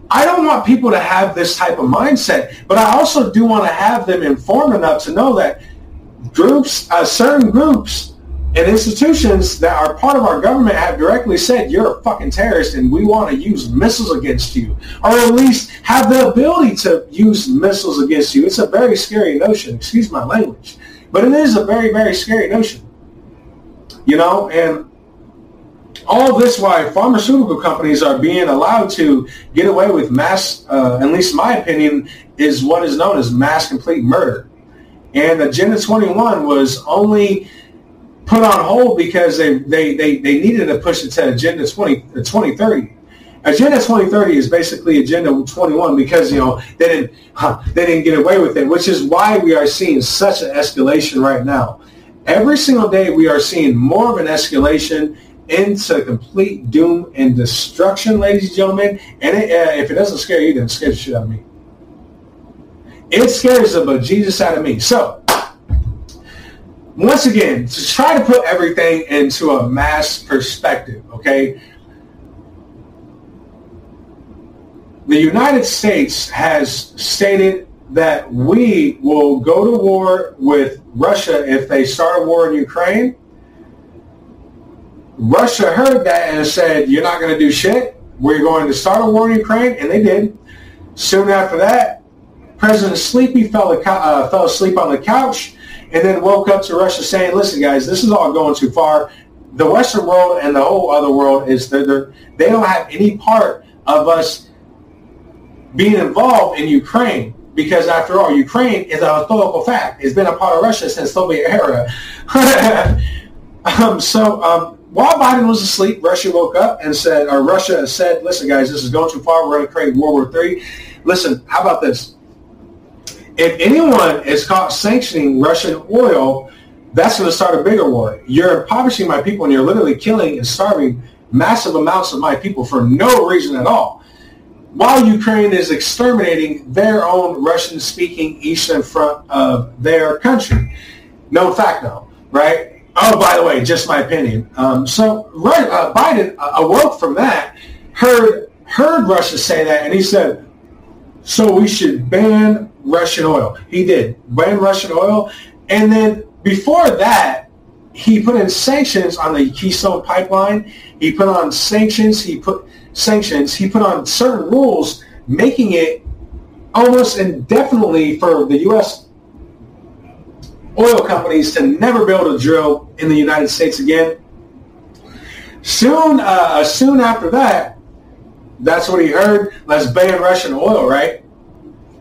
I don't want people to have this type of mindset, but I also do want to have them informed enough to know that groups, uh, certain groups and institutions that are part of our government have directly said you're a fucking terrorist and we want to use missiles against you or at least have the ability to use missiles against you. It's a very scary notion. Excuse my language. But it is a very, very scary notion. You know, and all this why pharmaceutical companies are being allowed to get away with mass, uh, at least my opinion, is what is known as mass complete murder. And Agenda 21 was only put on hold because they, they, they, they needed to push it to Agenda 20, 2030. Agenda 2030 is basically Agenda 21 because you know they didn't huh, they didn't get away with it, which is why we are seeing such an escalation right now. Every single day we are seeing more of an escalation into complete doom and destruction, ladies and gentlemen. And it, uh, if it doesn't scare you, then it scares the shit out of me. It scares the bejesus out of me. So once again, to try to put everything into a mass perspective, okay? The United States has stated that we will go to war with Russia if they start a war in Ukraine. Russia heard that and said, you're not going to do shit. We're going to start a war in Ukraine, and they did. Soon after that, President Sleepy fell, uh, fell asleep on the couch and then woke up to Russia saying, listen, guys, this is all going too far. The Western world and the whole other world is they're, they're, they don't have any part of us being involved in Ukraine because after all, Ukraine is a historical fact. It's been a part of Russia since Soviet era. um, so um, while Biden was asleep, Russia woke up and said, or Russia said, listen, guys, this is going too far. We're going to create World War III. Listen, how about this? If anyone is caught sanctioning Russian oil, that's going to start a bigger war. You're impoverishing my people and you're literally killing and starving massive amounts of my people for no reason at all. While Ukraine is exterminating their own Russian-speaking eastern front of their country. No fact, though, right? Oh, by the way, just my opinion. Um, so right, uh, Biden uh, awoke from that, heard heard Russia say that, and he said, "So we should ban Russian oil. He did ban Russian oil, and then before that, he put in sanctions on the Keystone pipeline. He put on sanctions. He put sanctions. He put on certain rules, making it almost indefinitely for the U.S. oil companies to never be able to drill in the United States again. Soon, uh, soon after that, that's what he heard. Let's ban Russian oil, right?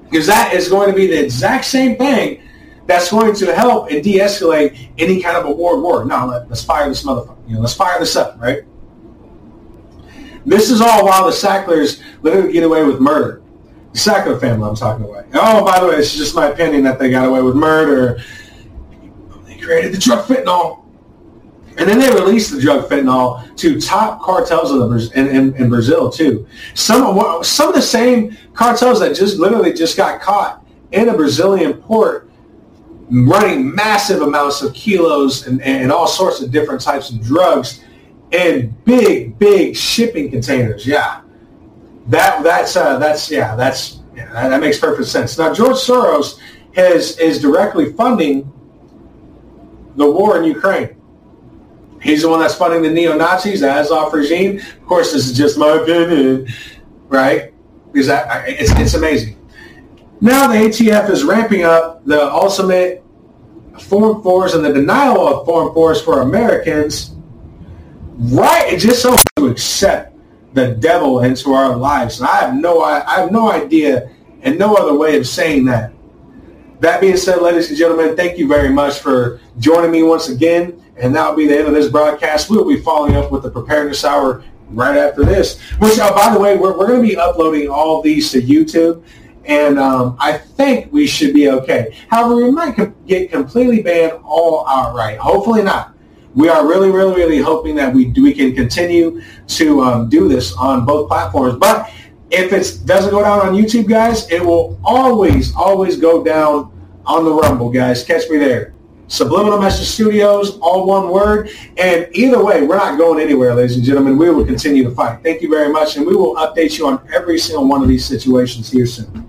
Because that is going to be the exact same thing that's going to help and de-escalate any kind of a war war. No, let, us fire this motherfucker. You know, let's fire this up, right? This is all while the Sacklers literally get away with murder. The Sackler family I'm talking about. Oh, by the way, it's just my opinion that they got away with murder. They created the drug fentanyl. And then they released the drug fentanyl to top cartels in, in, in, Brazil too. Some some of the same cartels that just literally just got caught in a Brazilian port running massive amounts of kilos and, and all sorts of different types of drugs in big, big shipping containers. Yeah, that that's uh, that's yeah that's yeah, that makes perfect sense. Now George Soros has is directly funding the war in Ukraine. He's the one that's funding the neo-Nazis, the Azov regime. Of course, this is just my opinion, right? Because I, it's, it's amazing. Now the ATF is ramping up the ultimate Foreign Force and the denial of Foreign Force for Americans, right? It's Just so to accept the devil into our lives. And I have no, I, I have no idea and no other way of saying that. That being said, ladies and gentlemen, thank you very much for joining me once again. And that'll be the end of this broadcast. We'll be following up with the preparedness hour right after this. Which, uh, by the way, we're, we're going to be uploading all these to YouTube. And um, I think we should be okay. However, we might co- get completely banned all outright. Hopefully not. We are really, really, really hoping that we we can continue to um, do this on both platforms. But if it doesn't go down on YouTube, guys, it will always, always go down on the Rumble, guys. Catch me there. Subliminal Message Studios, all one word. And either way, we're not going anywhere, ladies and gentlemen. We will continue to fight. Thank you very much, and we will update you on every single one of these situations here soon.